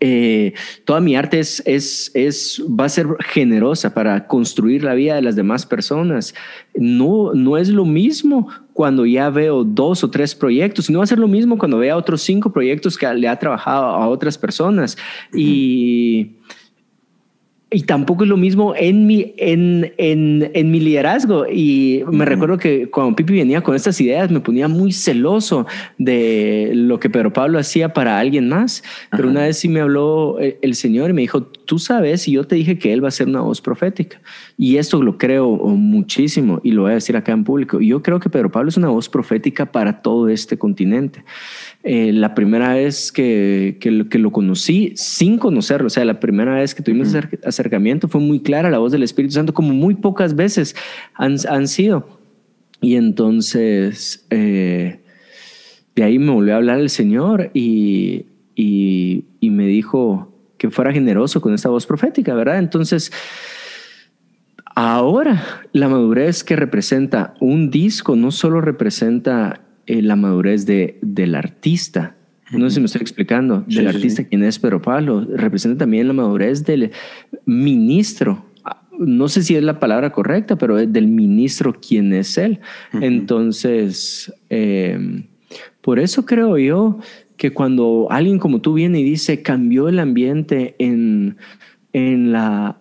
eh, toda mi arte es, es, es, va a ser generosa para construir la vida de las demás personas. No, no es lo mismo cuando ya veo dos o tres proyectos, no va a ser lo mismo cuando vea otros cinco proyectos que le ha trabajado a otras personas. Y y tampoco es lo mismo en mi, en, en, en mi liderazgo. Y me recuerdo que cuando Pipi venía con estas ideas, me ponía muy celoso de lo que Pedro Pablo hacía para alguien más. Pero una vez sí me habló el, el, Señor y me dijo, tú sabes, y yo te dije que Él va a ser una voz profética. Y esto lo creo muchísimo y lo voy a decir acá en público. Yo creo que Pedro Pablo es una voz profética para todo este continente. Eh, la primera vez que, que, lo conocí sin conocerlo, o sea, la primera vez que tuvimos acercamiento fue muy clara la voz del Espíritu Santo, como muy pocas veces han, han sido. Y entonces, eh, de ahí me volvió a hablar el Señor y, y, y me dijo que fuera generoso con esta voz profética, ¿verdad? Entonces, ahora la madurez que representa un disco no solo representa eh, la madurez de, del artista. No sé si me estoy explicando. del artista, quien es Pedro Pablo. Representa también la madurez del ministro. No sé si es la palabra correcta, pero del ministro, quien es él. Entonces, em, por eso creo yo que cuando alguien como tú viene y dice cambió el ambiente en, en la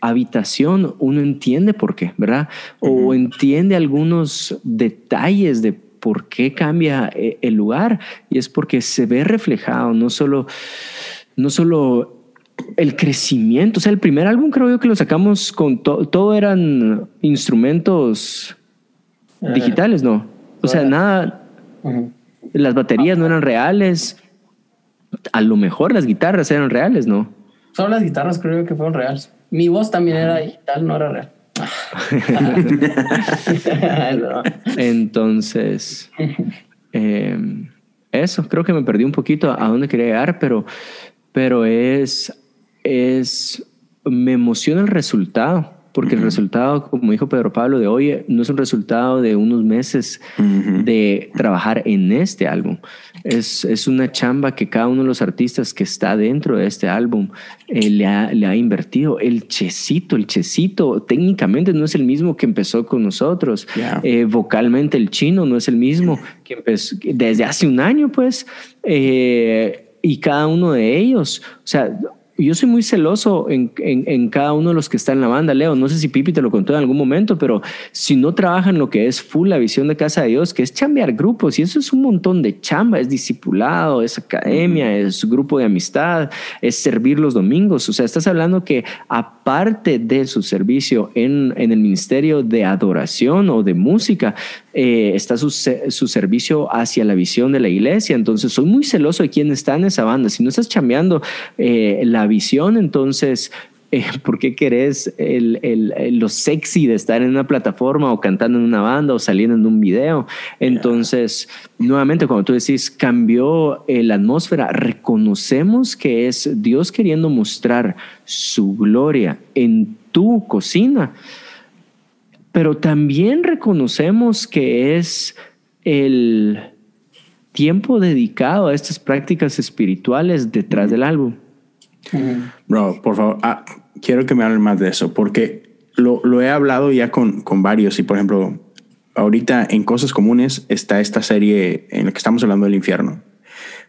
habitación, uno entiende por qué, ¿verdad? O entiende algunos detalles de por qué cambia eh, el lugar y es porque se ve reflejado, no solo, no solo el crecimiento. O sea, el primer álbum creo yo que lo sacamos con todo eran instrumentos eh, digitales, ¿no? O sea, nada. Las baterías no eran reales. A lo mejor las guitarras eran reales, ¿no? Solo las guitarras creo que fueron reales. Mi voz también era digital, no era real. *laughs* Entonces, em, eso, creo que me perdí un poquito a dónde quería llegar, pero, pero es, es, me emociona el resultado porque el resultado, como dijo Pedro Pablo de hoy, no es un resultado de unos meses de trabajar en este álbum. Es, es, una chamba que cada uno de los artistas que está dentro de este álbum eh, le, ha, le, ha, invertido. El Checito, el Checito técnicamente no es el mismo que empezó con nosotros. Eh, vocalmente el chino no es el mismo que empezó desde hace un año, pues. Eh, y cada uno de ellos, o sea, yo soy muy celoso en, en, cada uno de los que está en la banda, Leo. No sé si Pipi te lo contó en algún momento, pero si no trabajan lo que es full la visión de Casa de Dios, que es chambear grupos, y eso es un montón de chamba, es discipulado, es academia, es grupo de amistad, es servir los domingos. O sea, estás hablando que aparte de su servicio en, en el ministerio de adoración o de música, eh, está su, su, servicio hacia la visión de la iglesia. Entonces, soy muy celoso de quién está en esa banda. Si no estás chambeando eh, la visión, entonces eh, *laughs* ¿por qué querés el, el, lo sexy de estar en una plataforma o cantando en una banda o saliendo en un video? Entonces, nuevamente, cuando tú decís cambió la atmósfera, reconocemos que es Dios queriendo mostrar su gloria en tu cocina pero también reconocemos que es el tiempo dedicado a estas prácticas espirituales detrás del álbum. Bro, por favor, ah, quiero que me hablen más de eso, porque lo, lo he hablado ya con, con, varios y, por ejemplo, ahorita en Cosas Comunes está esta serie en la que estamos hablando del infierno.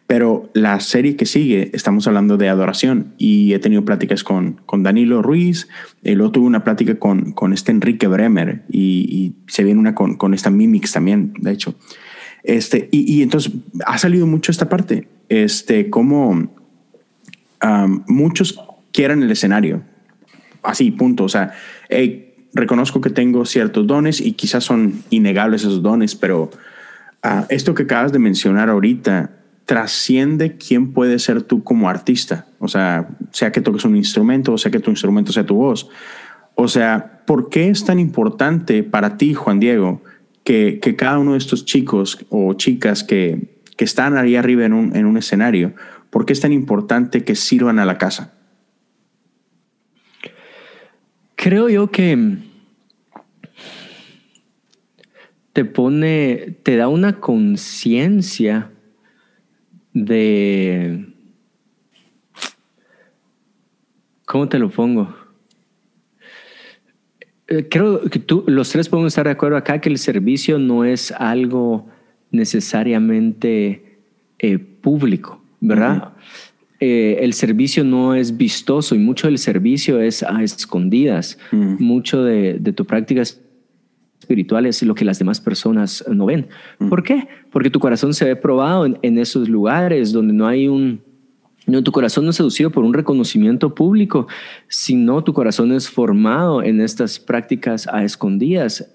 Pero la serie que sigue, estamos hablando de adoración y he tenido pláticas con, con Danilo Ruiz, y luego tuve una plática con, con este Enrique Bremer y, se viene una con, con, esta Mimix también, de hecho. Este, y, y entonces ha salido mucho esta parte, este, muchos quieran el escenario, así, punto. O sea, reconozco que tengo ciertos dones y quizás son innegables esos dones, pero ah, esto que acabas de mencionar ahorita, trasciende quién puede ser tú como artista. O sea, sea que toques un instrumento o sea que tu instrumento sea tu voz. O sea, ¿por qué es tan importante para ti, Juan Diego, que, que cada uno de estos chicos o chicas que, que están ahí arriba en un, en un escenario, ¿por qué es tan importante que sirvan a la casa? Creo yo que te pone, te da una conciencia de... ¿Cómo te lo pongo? Eh, creo que tú, los tres podemos estar de acuerdo acá que el servicio no es algo necesariamente eh, público, ¿verdad? Eh, el servicio no es vistoso y mucho del servicio es a escondidas. Mucho de, de tu práctica espiritual es lo que las demás personas no ven. Mm. ¿Por qué? Porque tu corazón se ve probado en, esos lugares donde no hay un... No, tu corazón no es seducido por un reconocimiento público, sino tu corazón es formado en estas prácticas a escondidas.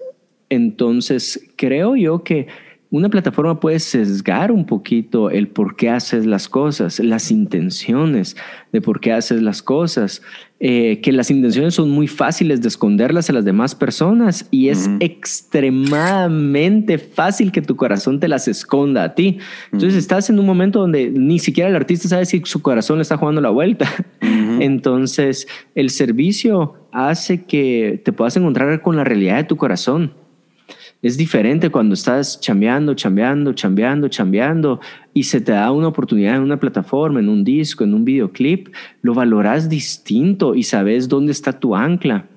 Entonces, creo yo que una plataforma puede sesgar un poquito el por qué haces las cosas, las intenciones de por qué haces las cosas, eh, que las intenciones son muy fáciles de esconderlas a las demás personas y es extremadamente fácil que tu corazón te las esconda a ti. Entonces estás en un momento donde ni siquiera el artista sabe si su corazón le está jugando la vuelta. Entonces el servicio hace que te puedas encontrar con la realidad de tu corazón es diferente cuando estás chambeando, chambeando, chambeando, chambeando y se te da una oportunidad en una plataforma, en un disco, en un videoclip, lo valoras distinto y sabes dónde está tu ancla.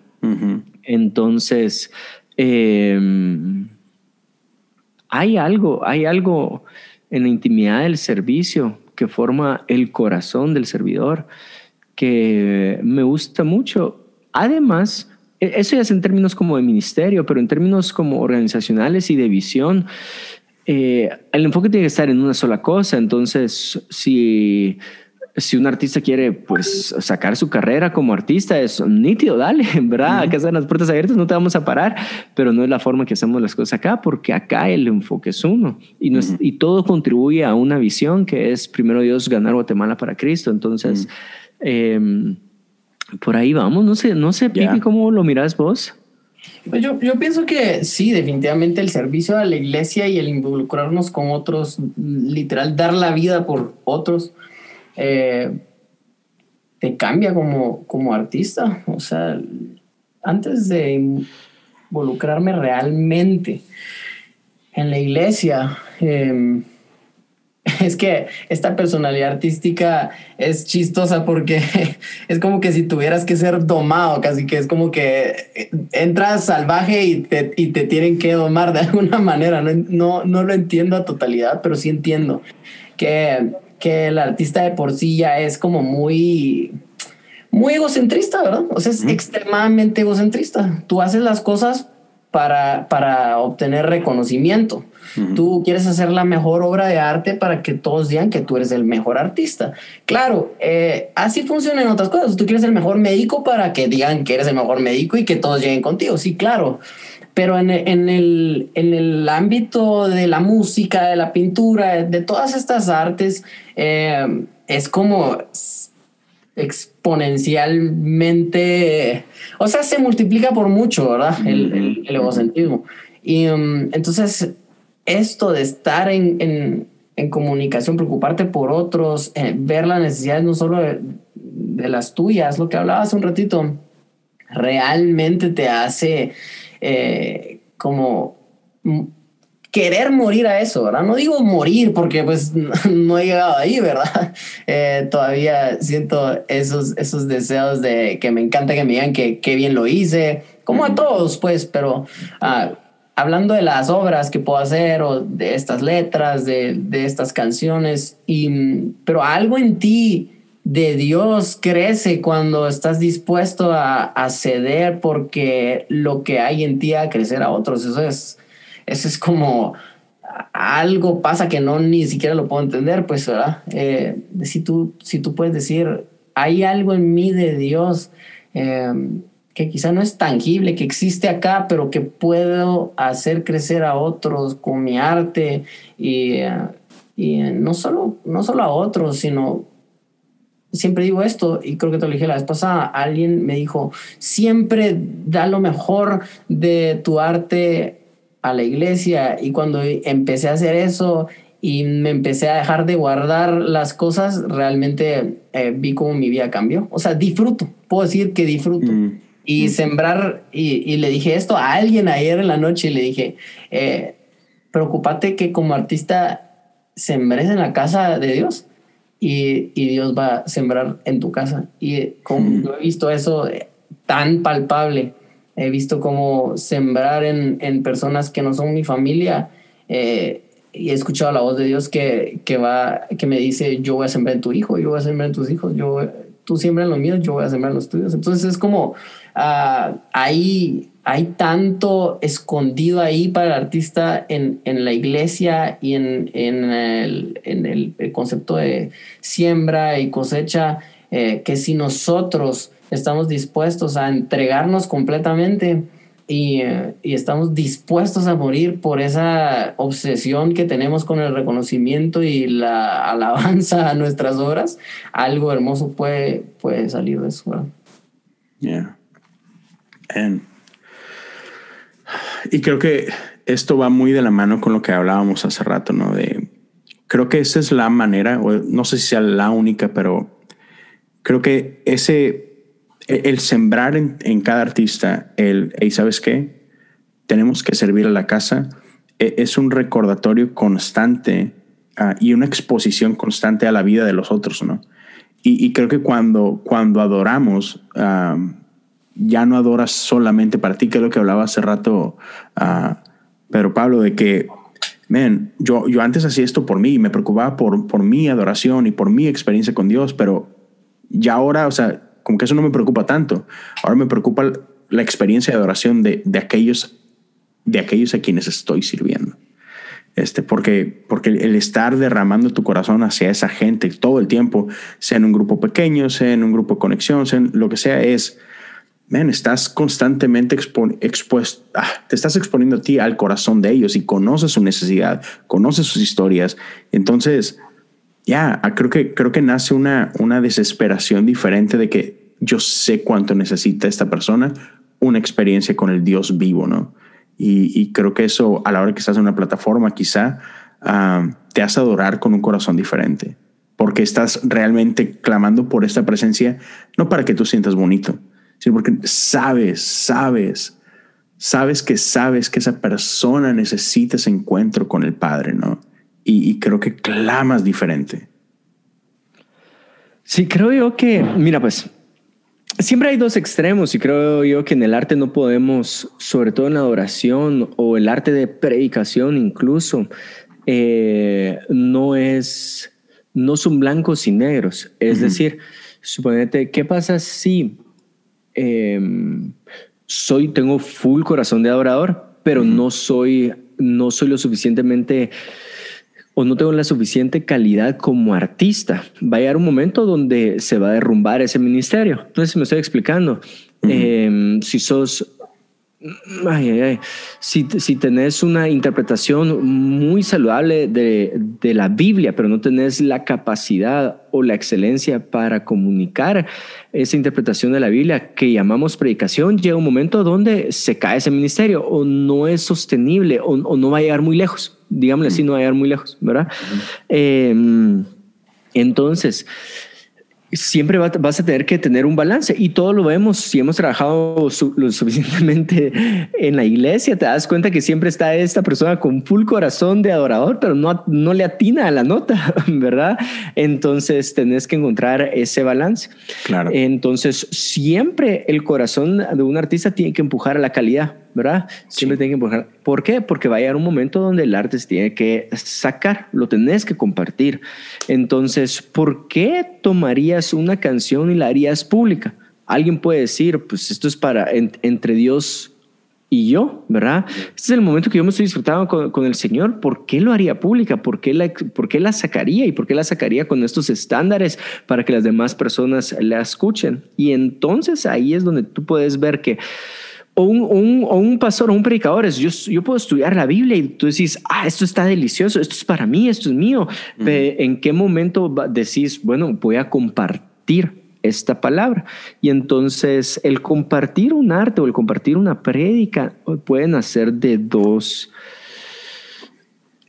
Entonces, em, hay algo, hay algo en la intimidad del servicio que forma el corazón del servidor que me gusta mucho. Además, eso ya es en términos como de ministerio, pero en términos como organizacionales y de visión, eh, el enfoque tiene que estar en una sola cosa. Entonces, si si un artista quiere pues sacar su carrera como artista es nítido, dale, *laughs* ¿verdad? Acá están las puertas abiertas, no te vamos a parar, pero no es la forma que hacemos las cosas acá, porque acá el enfoque es uno y, y todo contribuye a una visión que es primero Dios ganar Guatemala para Cristo. Entonces, por ahí vamos, no sé, no sé, Pipi, ¿cómo lo miras vos? Pues yo, yo pienso que sí, definitivamente el servicio a la iglesia y el involucrarnos con otros, literal, dar la vida por otros, eh, te cambia como, como artista. O sea, antes de involucrarme realmente en la iglesia, eh, *laughs* es que esta personalidad artística es chistosa porque *laughs* es como que si tuvieras que ser domado, casi que es como que entras salvaje y te, y te tienen que domar de *laughs* alguna manera. No, no, lo entiendo a totalidad, pero sí entiendo que, que el artista de por sí ya es como muy, muy egocentrista, ¿verdad? O sea, es extremadamente egocentrista. Tú haces las cosas para, para obtener reconocimiento. Tú quieres hacer la mejor obra de arte para que todos digan que tú eres el mejor artista. Claro, eh, así funcionan otras cosas. Tú quieres ser el mejor médico para que digan que eres el mejor médico y que todos lleguen contigo. Sí, claro. Pero en, en, el, en el ámbito de la música, de la pintura, de todas estas artes, eh, es como exponencialmente, o sea, se multiplica por mucho, ¿verdad? El, el, egocentrismo. Y um, entonces esto de estar en, en, en comunicación, preocuparte por otros, eh, ver las necesidades no solo de, las tuyas, lo que hablaba hace un ratito, realmente te hace eh, como querer morir a eso, ¿verdad? No digo morir porque pues *laughs* no he llegado ahí, ¿verdad? *laughs* Eh, todavía siento esos, esos deseos de que me encanta que me digan que, qué bien lo hice, como a todos, pues, pero uh, hablando de las obras que puedo hacer o de estas letras, de, de estas canciones, y, pero algo en ti de Dios crece cuando estás dispuesto a, a, ceder porque lo que hay en ti a crecer a otros. Eso es, eso es como algo pasa que no ni siquiera lo puedo entender, pues, ¿verdad? Eh, si, tú, si tú puedes decir, hay algo en mí de Dios. Eh, que quizá no es tangible, que existe acá, pero que puedo hacer crecer a otros con mi arte y, y no, solo, no solo a otros, sino siempre digo esto y creo que te lo dije la vez pasada, alguien me dijo, siempre da lo mejor de tu arte a la iglesia y cuando empecé a hacer eso y me empecé a dejar de guardar las cosas, realmente eh, vi cómo mi vida cambió. O sea, disfruto, puedo decir que disfruto. Mm y sembrar, y, le dije esto a alguien ayer en la noche y le dije, eh, preocupate que como artista sembres en la casa de Dios y, y Dios va a sembrar en tu casa. Y como yo he visto eso eh, tan palpable, he visto como sembrar en, en personas que no son mi familia. Eh, y he escuchado la voz de Dios que, que, va, que me dice, yo voy a sembrar en tu hijo, yo voy a sembrar en tus hijos, yo, tú siembra en los míos, yo voy a sembrar en los tuyos. Entonces es como, uh, hay, tanto escondido ahí para el artista en, en la iglesia y en, en, el, en el, concepto de siembra y cosecha, eh, que si nosotros estamos dispuestos a entregarnos completamente, y, eh, y, estamos dispuestos a morir por esa obsesión que tenemos con el reconocimiento y la *laughs* alabanza a nuestras obras, algo hermoso puede, puede salir de eso. Yeah. Y creo que esto va muy de la mano con lo que hablábamos hace rato, ¿no? De, creo que esa es la manera, o no sé si sea la única, pero creo que ese e-, el sembrar en, cada artista, el, hey, ¿sabes qué? Tenemos que servir a la casa, e-, es un recordatorio constante ah, y una exposición constante a la vida de los otros, ¿no? Y, creo que cuando, cuando adoramos, ya no adoras solamente para ti, que es lo que hablaba hace rato uh, Pedro Pablo, de que, man, yo, yo antes hacía esto por mí, me preocupaba por, por mi adoración y por mi experiencia con Dios, pero ya ahora, o sea, como que eso no me preocupa tanto. Ahora me preocupa la experiencia de adoración de, de aquellos, de aquellos a quienes estoy sirviendo. Este, porque, porque el estar derramando tu corazón hacia esa gente todo el tiempo, sea en un grupo pequeño, sea en un grupo de conexión, sea en lo que sea, es, man, estás constantemente expuesto, ah, te estás exponiendo a ti al corazón de ellos y conoces su necesidad, conoces sus historias. Entonces, ya, ah, creo, que, creo que nace una, una desesperación diferente de que yo sé cuánto necesita esta persona una experiencia con el Dios vivo, ¿no? Y, creo que eso, a la hora que estás en una plataforma, quizá ah, te hace adorar con un corazón diferente, porque estás realmente clamando por esta presencia, no para que tú sientas bonito, sino porque sabes, sabes, sabes que sabes que esa persona necesita ese encuentro con el Padre, ¿no? Y, y creo que clamas diferente. Sí, creo yo que, mira, pues siempre hay dos extremos y creo yo que en el arte no podemos, sobre todo en la adoración o el arte de predicación incluso, eh, no es, no son blancos y negros. Es decir, suponete, ¿qué pasa si em, soy, tengo full corazón de adorador, pero no soy, no soy lo suficientemente o no tengo la suficiente calidad como artista. Va a llegar un momento donde se va a derrumbar ese ministerio. No sé si me estoy explicando. Em, si sos Ay, ay, ay. Si, si tenés una interpretación muy saludable de, de, la Biblia, pero no tenés la capacidad o la excelencia para comunicar esa interpretación de la Biblia que llamamos predicación, llega un momento donde se cae ese ministerio o no es sostenible o, o no va a llegar muy lejos digámosle así, no va a llegar muy lejos, ¿verdad? Em, entonces, siempre vas a tener que tener un balance y todo lo vemos si hemos trabajado lo suficientemente *laughs* en la iglesia te das cuenta que siempre está esta persona con full corazón de adorador pero no, no le atina a la nota *laughs* verdad entonces tenés que encontrar ese balance. Claro. Entonces siempre el corazón de un artista tiene que empujar a la calidad ¿verdad? Siempre tiene que empujar. ¿Por qué? Porque va a llegar un momento donde el arte se tiene que sacar, lo tenés que compartir. Entonces, ¿por qué tomarías una canción y la harías pública? Alguien puede decir, pues esto es para entre Dios y yo, ¿verdad? Este es el momento que yo me estoy disfrutando con, el Señor. ¿Por qué lo haría pública? ¿Por qué, la, ¿Por qué la sacaría? ¿Y por qué la sacaría con estos estándares para que las demás personas la escuchen? Y entonces ahí es donde tú puedes ver que o un, o un, pastor o un predicador es, yo, yo puedo estudiar la Biblia y tú decís, ah, esto está delicioso, esto es para mí, esto es mío. ¿En qué momento decís, bueno, voy a compartir esta palabra? Y entonces el compartir un arte o el compartir una prédica pueden hacer de dos,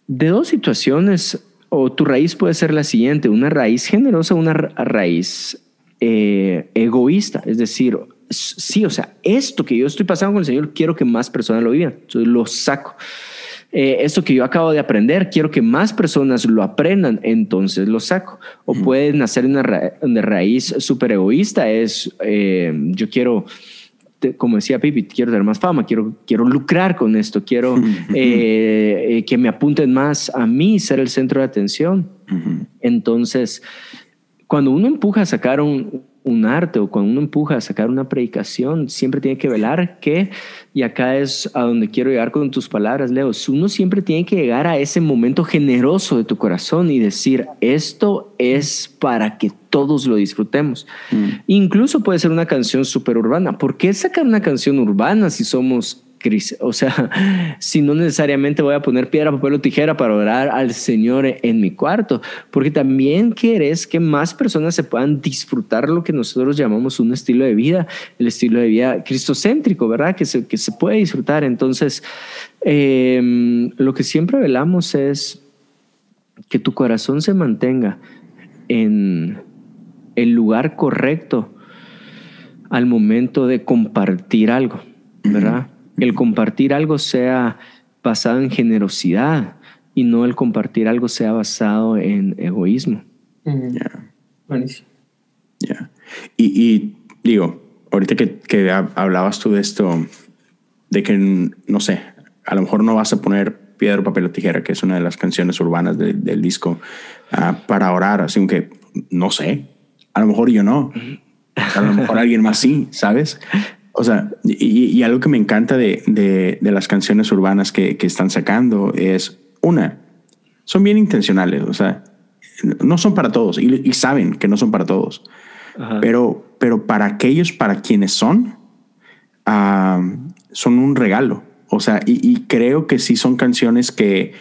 de dos situaciones, o tu raíz puede ser la siguiente, una raíz generosa, una raíz eh, egoísta, es decir, sí, o sea, esto que yo estoy pasando con el Señor, quiero que más personas lo vivan. Entonces lo saco. Eh, esto que yo acabo de aprender, quiero que más personas lo aprendan, entonces lo saco. O pueden hacer una, raíz súper egoísta, es eh, yo quiero, como decía Pipi, quiero tener más fama, quiero, quiero lucrar con esto, quiero eh, que me apunten más a mí, ser el centro de atención. Entonces, cuando uno empuja a sacar un, un arte o cuando uno empuja a sacar una predicación, siempre tiene que velar que, y acá es a donde quiero llegar con tus palabras, Leo, uno siempre tiene que llegar a ese momento generoso de tu corazón y decir, esto es para que todos lo disfrutemos. Mm. Incluso puede ser una canción súper urbana. ¿Por qué sacar una canción urbana si somos o sea, *laughs* si no necesariamente voy a poner piedra, papel o tijera para orar al Señor en mi cuarto, porque también quieres que más personas se puedan disfrutar lo que nosotros llamamos un estilo de vida, el estilo de vida cristocéntrico, ¿verdad? Que se, que se puede disfrutar. Entonces, em, lo que siempre velamos es que tu corazón se mantenga en el lugar correcto al momento de compartir algo, ¿verdad? El compartir algo sea basado en generosidad y no el compartir algo sea basado en egoísmo. Buenísimo. Y, digo, ahorita que, hablabas tú de esto, de que, no sé, a lo mejor no vas a poner piedra, papel o tijera, que es una de las canciones urbanas del disco, ah, para orar, así que, no sé, a lo mejor yo no, a lo mejor alguien más sí, ¿sabes? *laughs* O sea, y, algo que me encanta de, de, las canciones urbanas que, que, están sacando es una, son bien intencionales, o sea, no son para todos y, saben que no son para todos. Pero, pero para aquellos para quienes son, ah, son un regalo. O sea, y, creo que sí son canciones que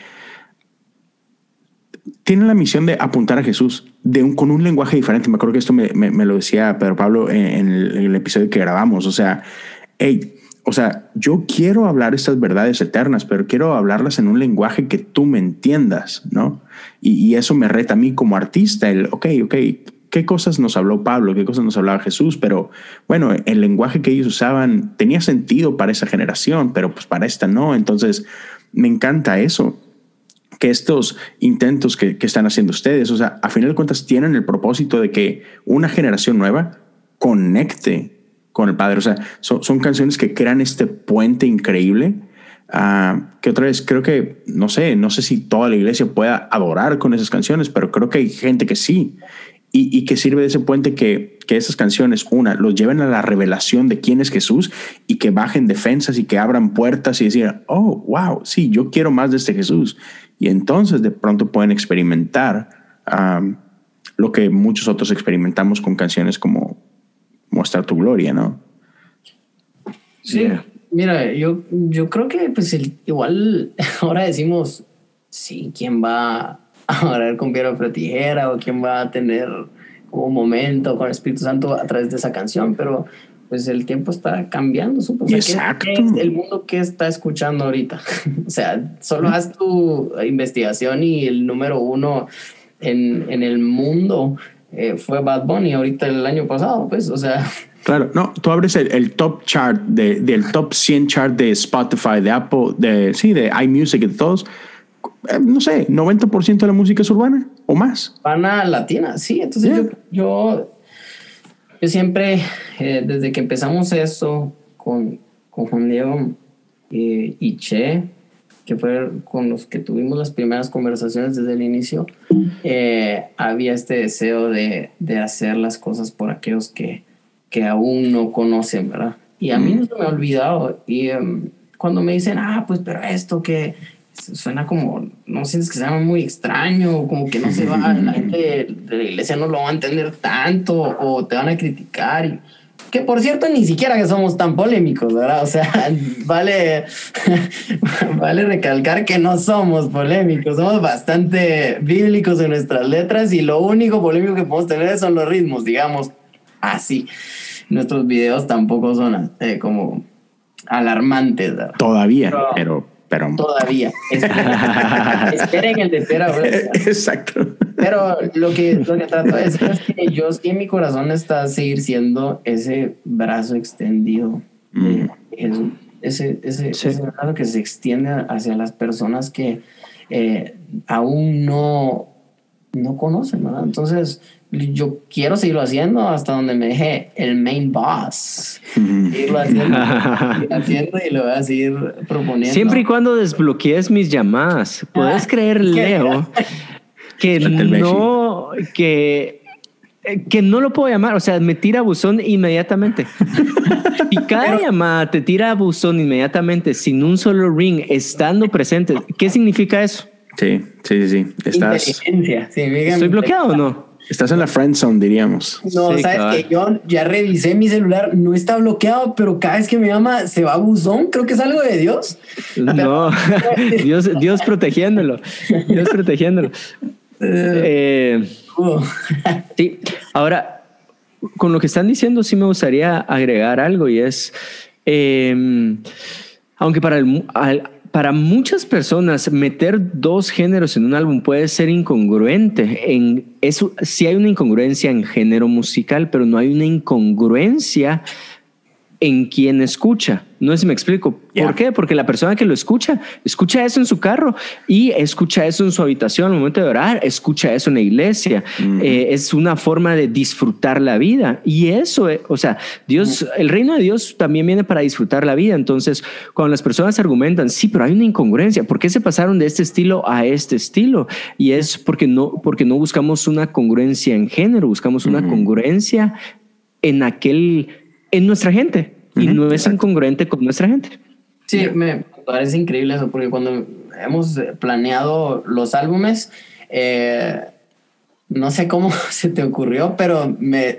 tienen la misión de apuntar a Jesús de un, con un lenguaje diferente. Me acuerdo que esto me, lo decía Pedro Pablo en, el, episodio que grabamos. O sea, hey, o sea, yo quiero hablar estas verdades eternas, pero quiero hablarlas en un lenguaje que tú me entiendas, ¿no? Y, y eso me reta a mí como artista, el, ok, ok, qué cosas nos habló Pablo, qué cosas nos hablaba Jesús, pero bueno, el lenguaje que ellos usaban tenía sentido para esa generación, pero pues para esta no. Entonces, me encanta eso, estos intentos que, están haciendo ustedes, o sea, a final de cuentas tienen el propósito de que una generación nueva conecte con el Padre. O sea, son, canciones que crean este puente increíble. Ah, que otra vez creo que, no sé, no sé si toda la iglesia pueda adorar con esas canciones, pero creo que hay gente que sí y, que sirve de ese puente que, que esas canciones, una, los lleven a la revelación de quién es Jesús y que bajen defensas y que abran puertas y decir, oh, wow, sí, yo quiero más de este Jesús. Y entonces de pronto pueden experimentar lo que muchos otros experimentamos con canciones como Mostrar tu gloria, ¿no? Sí, mira, yo, yo creo que pues igual *laughs* ahora decimos, sí, ¿quién va *laughs* a orar con piedra o tijera o quién va a tener un momento con el Espíritu Santo a través de esa canción, pero pues el tiempo está cambiando, supongo. Exacto. el mundo que está escuchando ahorita? *laughs* o sea, solo haz tu investigación y el número uno en, en el mundo eh, fue Bad Bunny ahorita el año pasado, pues, o sea. Claro, no, tú abres el, el top chart de, del top 100 chart de Spotify, de Apple, de, sí, de iMusic y de todos eh, no sé, 90% de la música es urbana o más. Urbana latina, sí. Entonces yo, yo, siempre, eh, desde que empezamos eso con, con Juan Diego eh, y Che, que fue con los que tuvimos las primeras conversaciones desde el inicio, había este deseo de, de, hacer las cosas por aquellos que, que aún no conocen, ¿verdad? Y a mí no se me ha olvidado. Y em, cuando me dicen, ah, pues, pero esto que suena como, no sientes que sea muy extraño, como que no se va, la *laughs* gente de la iglesia no lo va a entender tanto o te van a criticar. que por cierto, ni siquiera que somos tan polémicos, ¿verdad? O sea, *laughs* vale, *laughs* vale recalcar que no somos polémicos, somos bastante bíblicos en nuestras letras y lo único polémico que podemos tener son los ritmos, digamos, así. Nuestros videos tampoco son eh, como alarmantes, ¿verdad? Todavía, pero Todavía. *laughs* Esperen el de Exacto. Pero lo que, lo que trato de decir es que yo sí en mi corazón está seguir siendo ese brazo extendido. Mm. ese, ese, ese, brazo que se extiende hacia las personas que eh, aún no, no conocen, ¿verdad? Entonces, yo quiero seguirlo haciendo hasta donde me deje el main boss. *laughs* Seguirlo haciendo, y lo voy a seguir proponiendo. Siempre y cuando desbloquees mis llamadas, puedes ah, creer, Leo, que no, que, que no lo puedo llamar. O sea, me tira buzón inmediatamente. *laughs* y cada llamada te tira buzón inmediatamente sin un solo ring estando presente. ¿Qué significa eso? Sí, sí, sí. Estás. ¿Estoy bloqueado o no? Estás en la friend zone, diríamos. No, sabes que yo ya revisé mi celular, no está bloqueado, pero cada vez que me llama se va a buzón. Creo que es algo de Dios. No, *laughs* Dios, Dios protegiéndolo. Dios protegiéndolo. Eh, sí, ahora con lo que están diciendo, sí me gustaría agregar algo y es, eh, aunque para el, para muchas personas meter dos géneros en un álbum puede ser incongruente. En eso sí hay una incongruencia en género musical, pero no hay una incongruencia en quien escucha. No sé si me explico. ¿Por qué? Porque la persona que lo escucha, escucha eso en su carro y escucha eso en su habitación al momento de orar, escucha eso en la iglesia. Eh, es una forma de disfrutar la vida. Y eso, eh, o sea, Dios, el reino de Dios también viene para disfrutar la vida. Entonces, cuando las personas argumentan, sí, pero hay una incongruencia. ¿Por qué se pasaron de este estilo a este estilo? Y es porque no, porque no buscamos una congruencia en género, buscamos una congruencia en aquel, en nuestra gente y no es incongruente con nuestra gente. Sí, me parece increíble eso, porque cuando hemos planeado los álbumes, eh, no sé cómo *laughs* se te ocurrió, pero me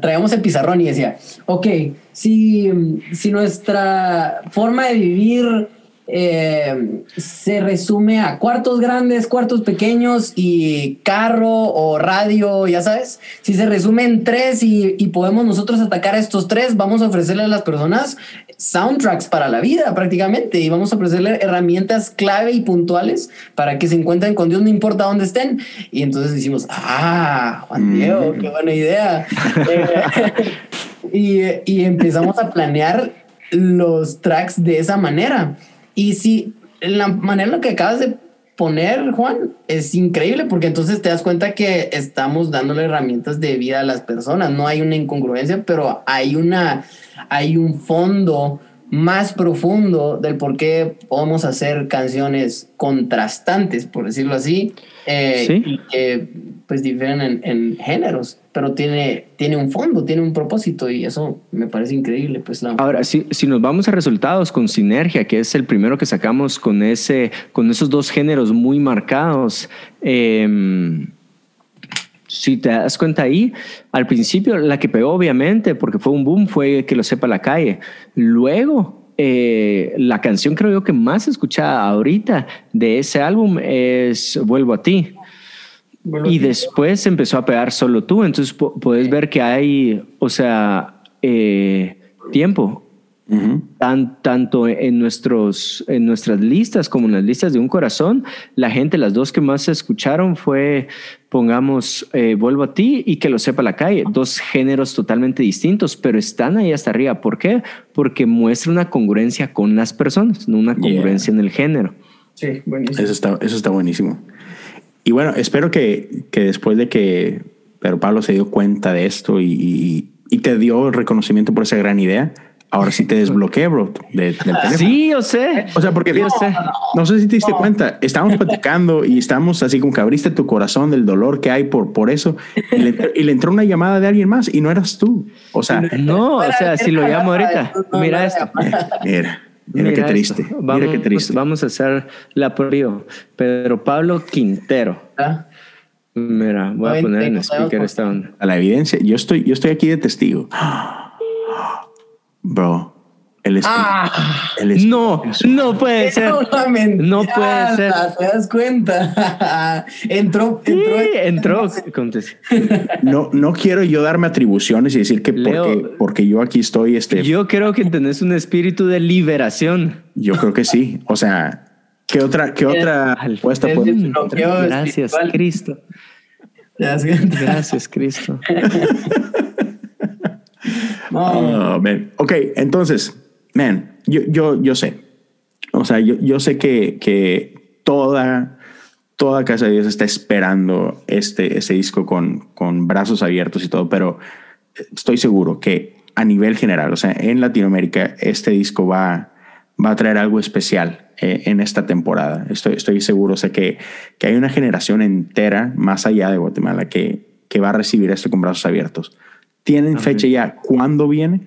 traíamos el pizarrón y decía, ok, si, si nuestra forma de vivir eh, se resume a cuartos grandes, cuartos pequeños y carro o radio, ya sabes. Si se resume en tres y, y, podemos nosotros atacar a estos tres, vamos a ofrecerle a las personas soundtracks para la vida prácticamente y vamos a ofrecerle herramientas clave y puntuales para que se encuentren con Dios, no importa dónde estén. Y entonces decimos, ah, Juan Diego, qué buena idea. *laughs* y, y empezamos a planear los tracks de esa manera. Y si la manera en la que acabas de poner, Juan, es increíble porque entonces te das cuenta que estamos dándole herramientas de vida a las personas. No hay una incongruencia, pero hay una, hay un fondo más profundo del por qué podemos hacer canciones contrastantes, por decirlo así, eh, y que pues difieren en, en, géneros, pero tiene, tiene un fondo, tiene un propósito y eso me parece increíble. Pues, la... Ahora, si, si nos vamos a resultados con Sinergia, que es el primero que sacamos con, ese, con esos dos géneros muy marcados, eh, si te das cuenta ahí, al principio la que pegó obviamente, porque fue un boom, fue que lo sepa la calle. Luego, eh, la canción creo yo que más escuchada ahorita de ese álbum es Vuelvo a ti. Vuelvo y a ti. después empezó a pegar solo tú. Entonces puedes ver que hay, o sea, eh, tiempo. Uh -huh. Tan, tanto en, nuestros, en nuestras listas como en las listas de un corazón, la gente, las dos que más se escucharon fue, pongamos, eh, Vuelvo a ti y que lo sepa la calle, dos géneros totalmente distintos, pero están ahí hasta arriba. ¿Por qué? Porque muestra una congruencia con las personas, no una congruencia yeah. en el género. Sí, buenísimo. Eso está, eso está buenísimo. Y bueno, espero que, que después de que Pedro Pablo se dio cuenta de esto y, y, y te dio el reconocimiento por esa gran idea, ahora sí te desbloqueé, bro. De, del teléfono. Sí, yo sé. O sea, porque yo sé. no sé si te diste no. cuenta, estábamos platicando y estamos así como que abriste tu corazón del dolor que hay por, por eso y le, y le, entró una llamada de alguien más y no eras tú. O sea, no, o sea, si lo llamo ahorita, mira esto. Mira. Mira, mira qué triste. Esto. Vamos, mira qué triste. Vamos a hacer la prio. Pedro Pablo Quintero. ¿Ah? Mira, voy a poner en speaker esta onda. A la evidencia. Yo estoy, yo estoy aquí de testigo. Bro, el ah, el no, no puede ser. No puede ser. ¿Te das cuenta? entró, *laughs* entró. Sí, entró. *laughs* no, no quiero yo darme atribuciones y decir que Leo, porque, porque yo aquí estoy. Este, yo creo que tenés un espíritu de liberación. Yo creo que sí. O sea, ¿qué otra, qué otra respuesta podemos Gracias, Cristo. *laughs* Gracias, Cristo. Oh, man. Ok, entonces, man, yo, yo, yo sé. O sea, yo, yo sé que, que toda, toda Casa de Dios está esperando este, este disco con, con brazos abiertos y todo, pero estoy seguro que a nivel general, o sea, en Latinoamérica, este disco va, va a traer algo especial eh, en esta temporada. Estoy, estoy seguro, o sea, que, que hay una generación entera más allá de Guatemala que, que va a recibir esto con brazos abiertos. ¿Tienen okay. fecha ya? ¿Cuándo viene?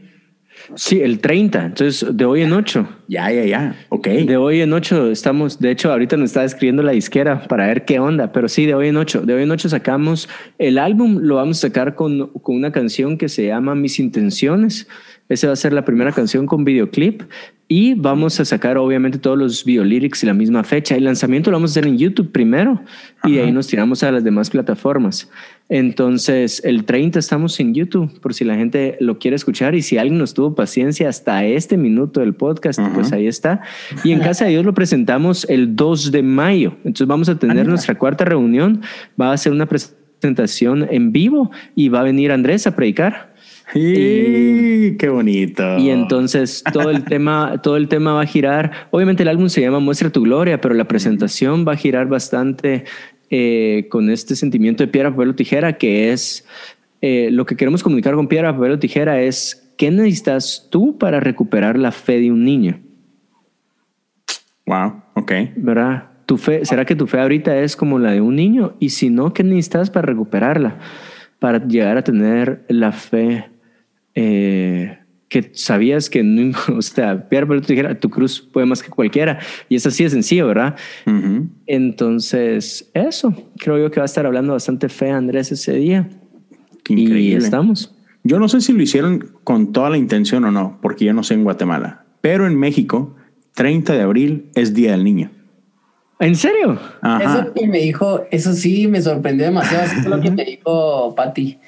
Sí, el 30, entonces de hoy en 8. Ya, ya, ya, ok. De hoy en 8 estamos, de hecho ahorita nos está escribiendo la disquera para ver qué onda, pero sí, de hoy en 8. De hoy en 8 sacamos el álbum, lo vamos a sacar con, con una canción que se llama Mis Intenciones. Esa va a ser la primera canción con videoclip y vamos a sacar obviamente todos los videolyrics y la misma fecha. El lanzamiento lo vamos a hacer en YouTube primero y de ahí nos tiramos a las demás plataformas. Entonces, el 30 estamos en YouTube por si la gente lo quiere escuchar y si alguien nos tuvo paciencia hasta este minuto del podcast, pues ahí está. Y en Casa de Dios lo presentamos el 2 de mayo. Entonces vamos a tener nuestra cuarta reunión. Va a ser una presentación en vivo y va a venir Andrés a predicar. Y, qué bonito. Y entonces todo el tema, *laughs* todo el tema va a girar. Obviamente el álbum se llama Muestra tu gloria, pero la presentación va a girar bastante eh, con este sentimiento de piedra, papel o tijera, que es eh, lo que queremos comunicar con piedra, papel o tijera es qué necesitas tú para recuperar la fe de un niño. Wow, ok. ¿Verdad? Tu fe, ¿Será que tu fe ahorita es como la de un niño? Y si no, ¿qué necesitas para recuperarla? Para llegar a tener la fe eh, que sabías que no, *laughs* o sea, Pierre te dijera, tu cruz puede más que cualquiera. Y es así de sencillo, ¿verdad? Entonces, eso, creo yo que va a estar hablando bastante fe Andrés ese día. Increíble. Y estamos. Yo no sé si lo hicieron con toda la intención o no, porque yo no sé en Guatemala, pero en México, 30 de abril es Día del Niño. ¿En serio? Eso que me dijo, eso sí me sorprendió demasiado. Eso es lo que me dijo Patti.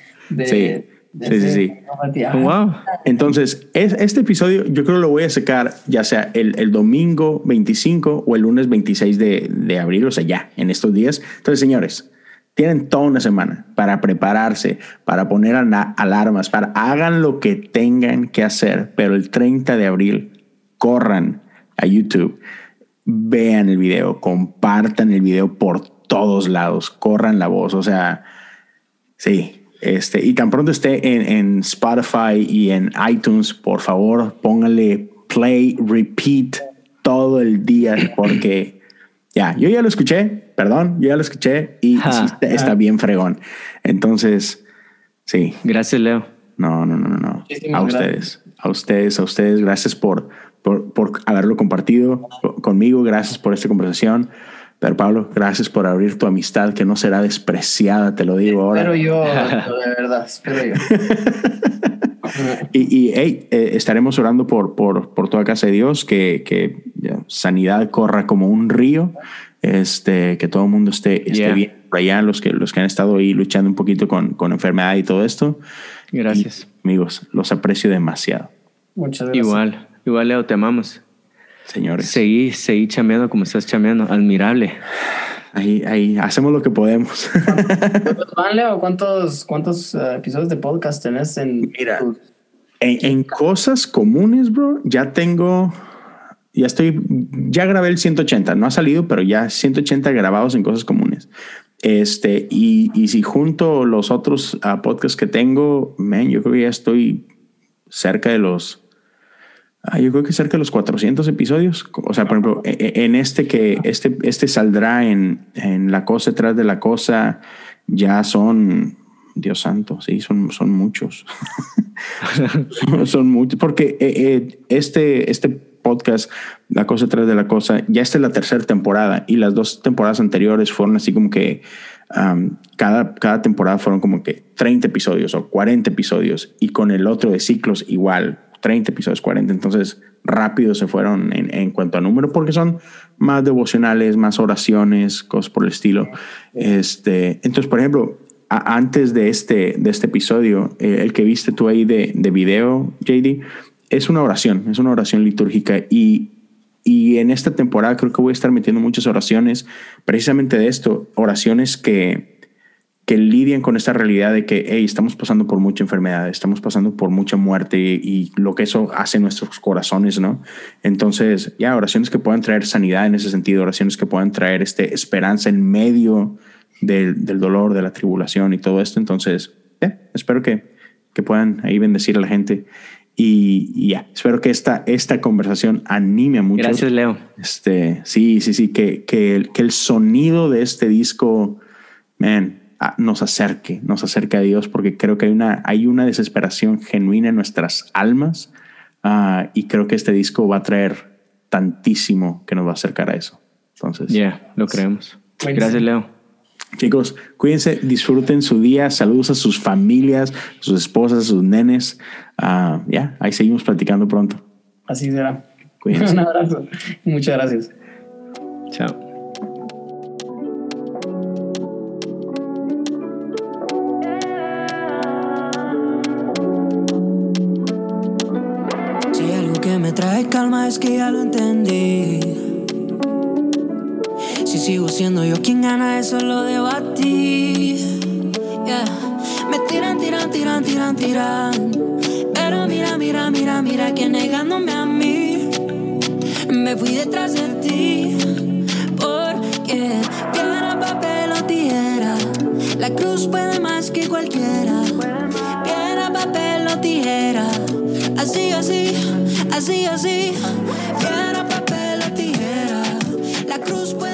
sí. Sí, sí, sí. Wow. Entonces, es, este episodio yo creo lo voy a sacar ya sea el, el domingo 25 o el lunes 26 de, de, abril, o sea, ya en estos días. Entonces, señores, tienen toda una semana para prepararse, para poner alarmas, para hagan lo que tengan que hacer, pero el 30 de abril corran a YouTube, vean el video, compartan el video por todos lados, corran la voz, o sea, sí, este, y tan pronto esté en, en, Spotify y en iTunes, por favor, póngale play, repeat todo el día, *clears throat* porque ya, yo ya lo escuché, perdón, yo ya lo escuché y está, bien fregón. Entonces, sí. Gracias, Leo. No, no, no, no. A ustedes, a ustedes, a ustedes, gracias por, por, por haberlo compartido conmigo, gracias por esta conversación. Pero Pablo, gracias por abrir tu amistad que no será despreciada, te lo digo ahora. Espero yo, *laughs* de verdad, espero yo. *laughs* y, y hey, eh, estaremos orando por, por, por, toda casa de Dios, que, que sanidad corra como un río, este, que todo el mundo esté, esté bien por allá, los que, los que han estado ahí luchando un poquito con, con enfermedad y todo esto. Gracias. amigos, los aprecio demasiado. Muchas gracias. Igual, igual Leo, te amamos señores. Seguí, seguí chameando como estás chameando, admirable. Ahí, ahí, hacemos lo que podemos. Leo, ¿cuántos, cuántos uh, episodios de podcast tenés en... Mira, en, cosas comunes, bro, ya tengo, ya estoy, ya grabé el 180, no ha salido, pero ya 180 grabados en cosas comunes. Este, y, y si junto los otros uh, podcasts que tengo, man, yo creo que ya estoy cerca de los Ah, yo creo que cerca de los 400 episodios. O sea, por ejemplo, e, e, en este que este, este saldrá en, en La Cosa detrás de la Cosa, ya son, Dios santo, sí, son, son muchos. *laughs* son muchos, porque eh, eh, este, este podcast, La Cosa detrás de la Cosa, ya esta es la tercera temporada y las dos temporadas anteriores fueron así como que cada, cada temporada fueron como que 30 episodios o 40 episodios y con el otro de ciclos igual 30 episodios, 40. Entonces, rápido se fueron en, en, cuanto a número, porque son más devocionales, más oraciones, cosas por el estilo. Este, entonces, por ejemplo, antes de este, de este episodio, eh, el que viste tú ahí de, de, video, JD, es una oración, es una oración litúrgica y, y en esta temporada creo que voy a estar metiendo muchas oraciones, precisamente de esto, oraciones que que lidian con esta realidad de que hey, estamos pasando por mucha enfermedad, estamos pasando por mucha muerte y, lo que eso hace en nuestros corazones, ¿no? Entonces, ya, oraciones que puedan traer sanidad en ese sentido, oraciones que puedan traer este, esperanza en medio del, del dolor, de la tribulación y todo esto. Entonces, espero que, que puedan ahí bendecir a la gente. Y, ya, espero que esta, esta conversación anime a muchos. Gracias, Leo. Este, sí, sí, sí, que, que, el, que el sonido de este disco, man, nos acerque, nos acerque a Dios, porque creo que hay una, hay una desesperación genuina en nuestras almas ah, y creo que este disco va a traer tantísimo que nos va a acercar a eso. Entonces, ya, lo creemos. Gracias, Leo. Chicos, cuídense, disfruten su día, saludos a sus familias, sus esposas, sus nenes. Ah, ya, ahí seguimos platicando pronto. Así será. Cuídense. *laughs* Un abrazo. Muchas gracias. Chao. Calma es que ya lo entendí. Si sigo siendo yo quien gana, eso lo debatí. Yeah. Me tiran, tiran, tiran, tiran, tiran. Pero mira, mira, mira, mira que negándome a mí. Me fui detrás de ti. Porque piedra, papel o tijera. La cruz puede más que cualquiera. Piedra, papel o tijera. Así, así así, así. Piedra, papel o tijera. La cruz puede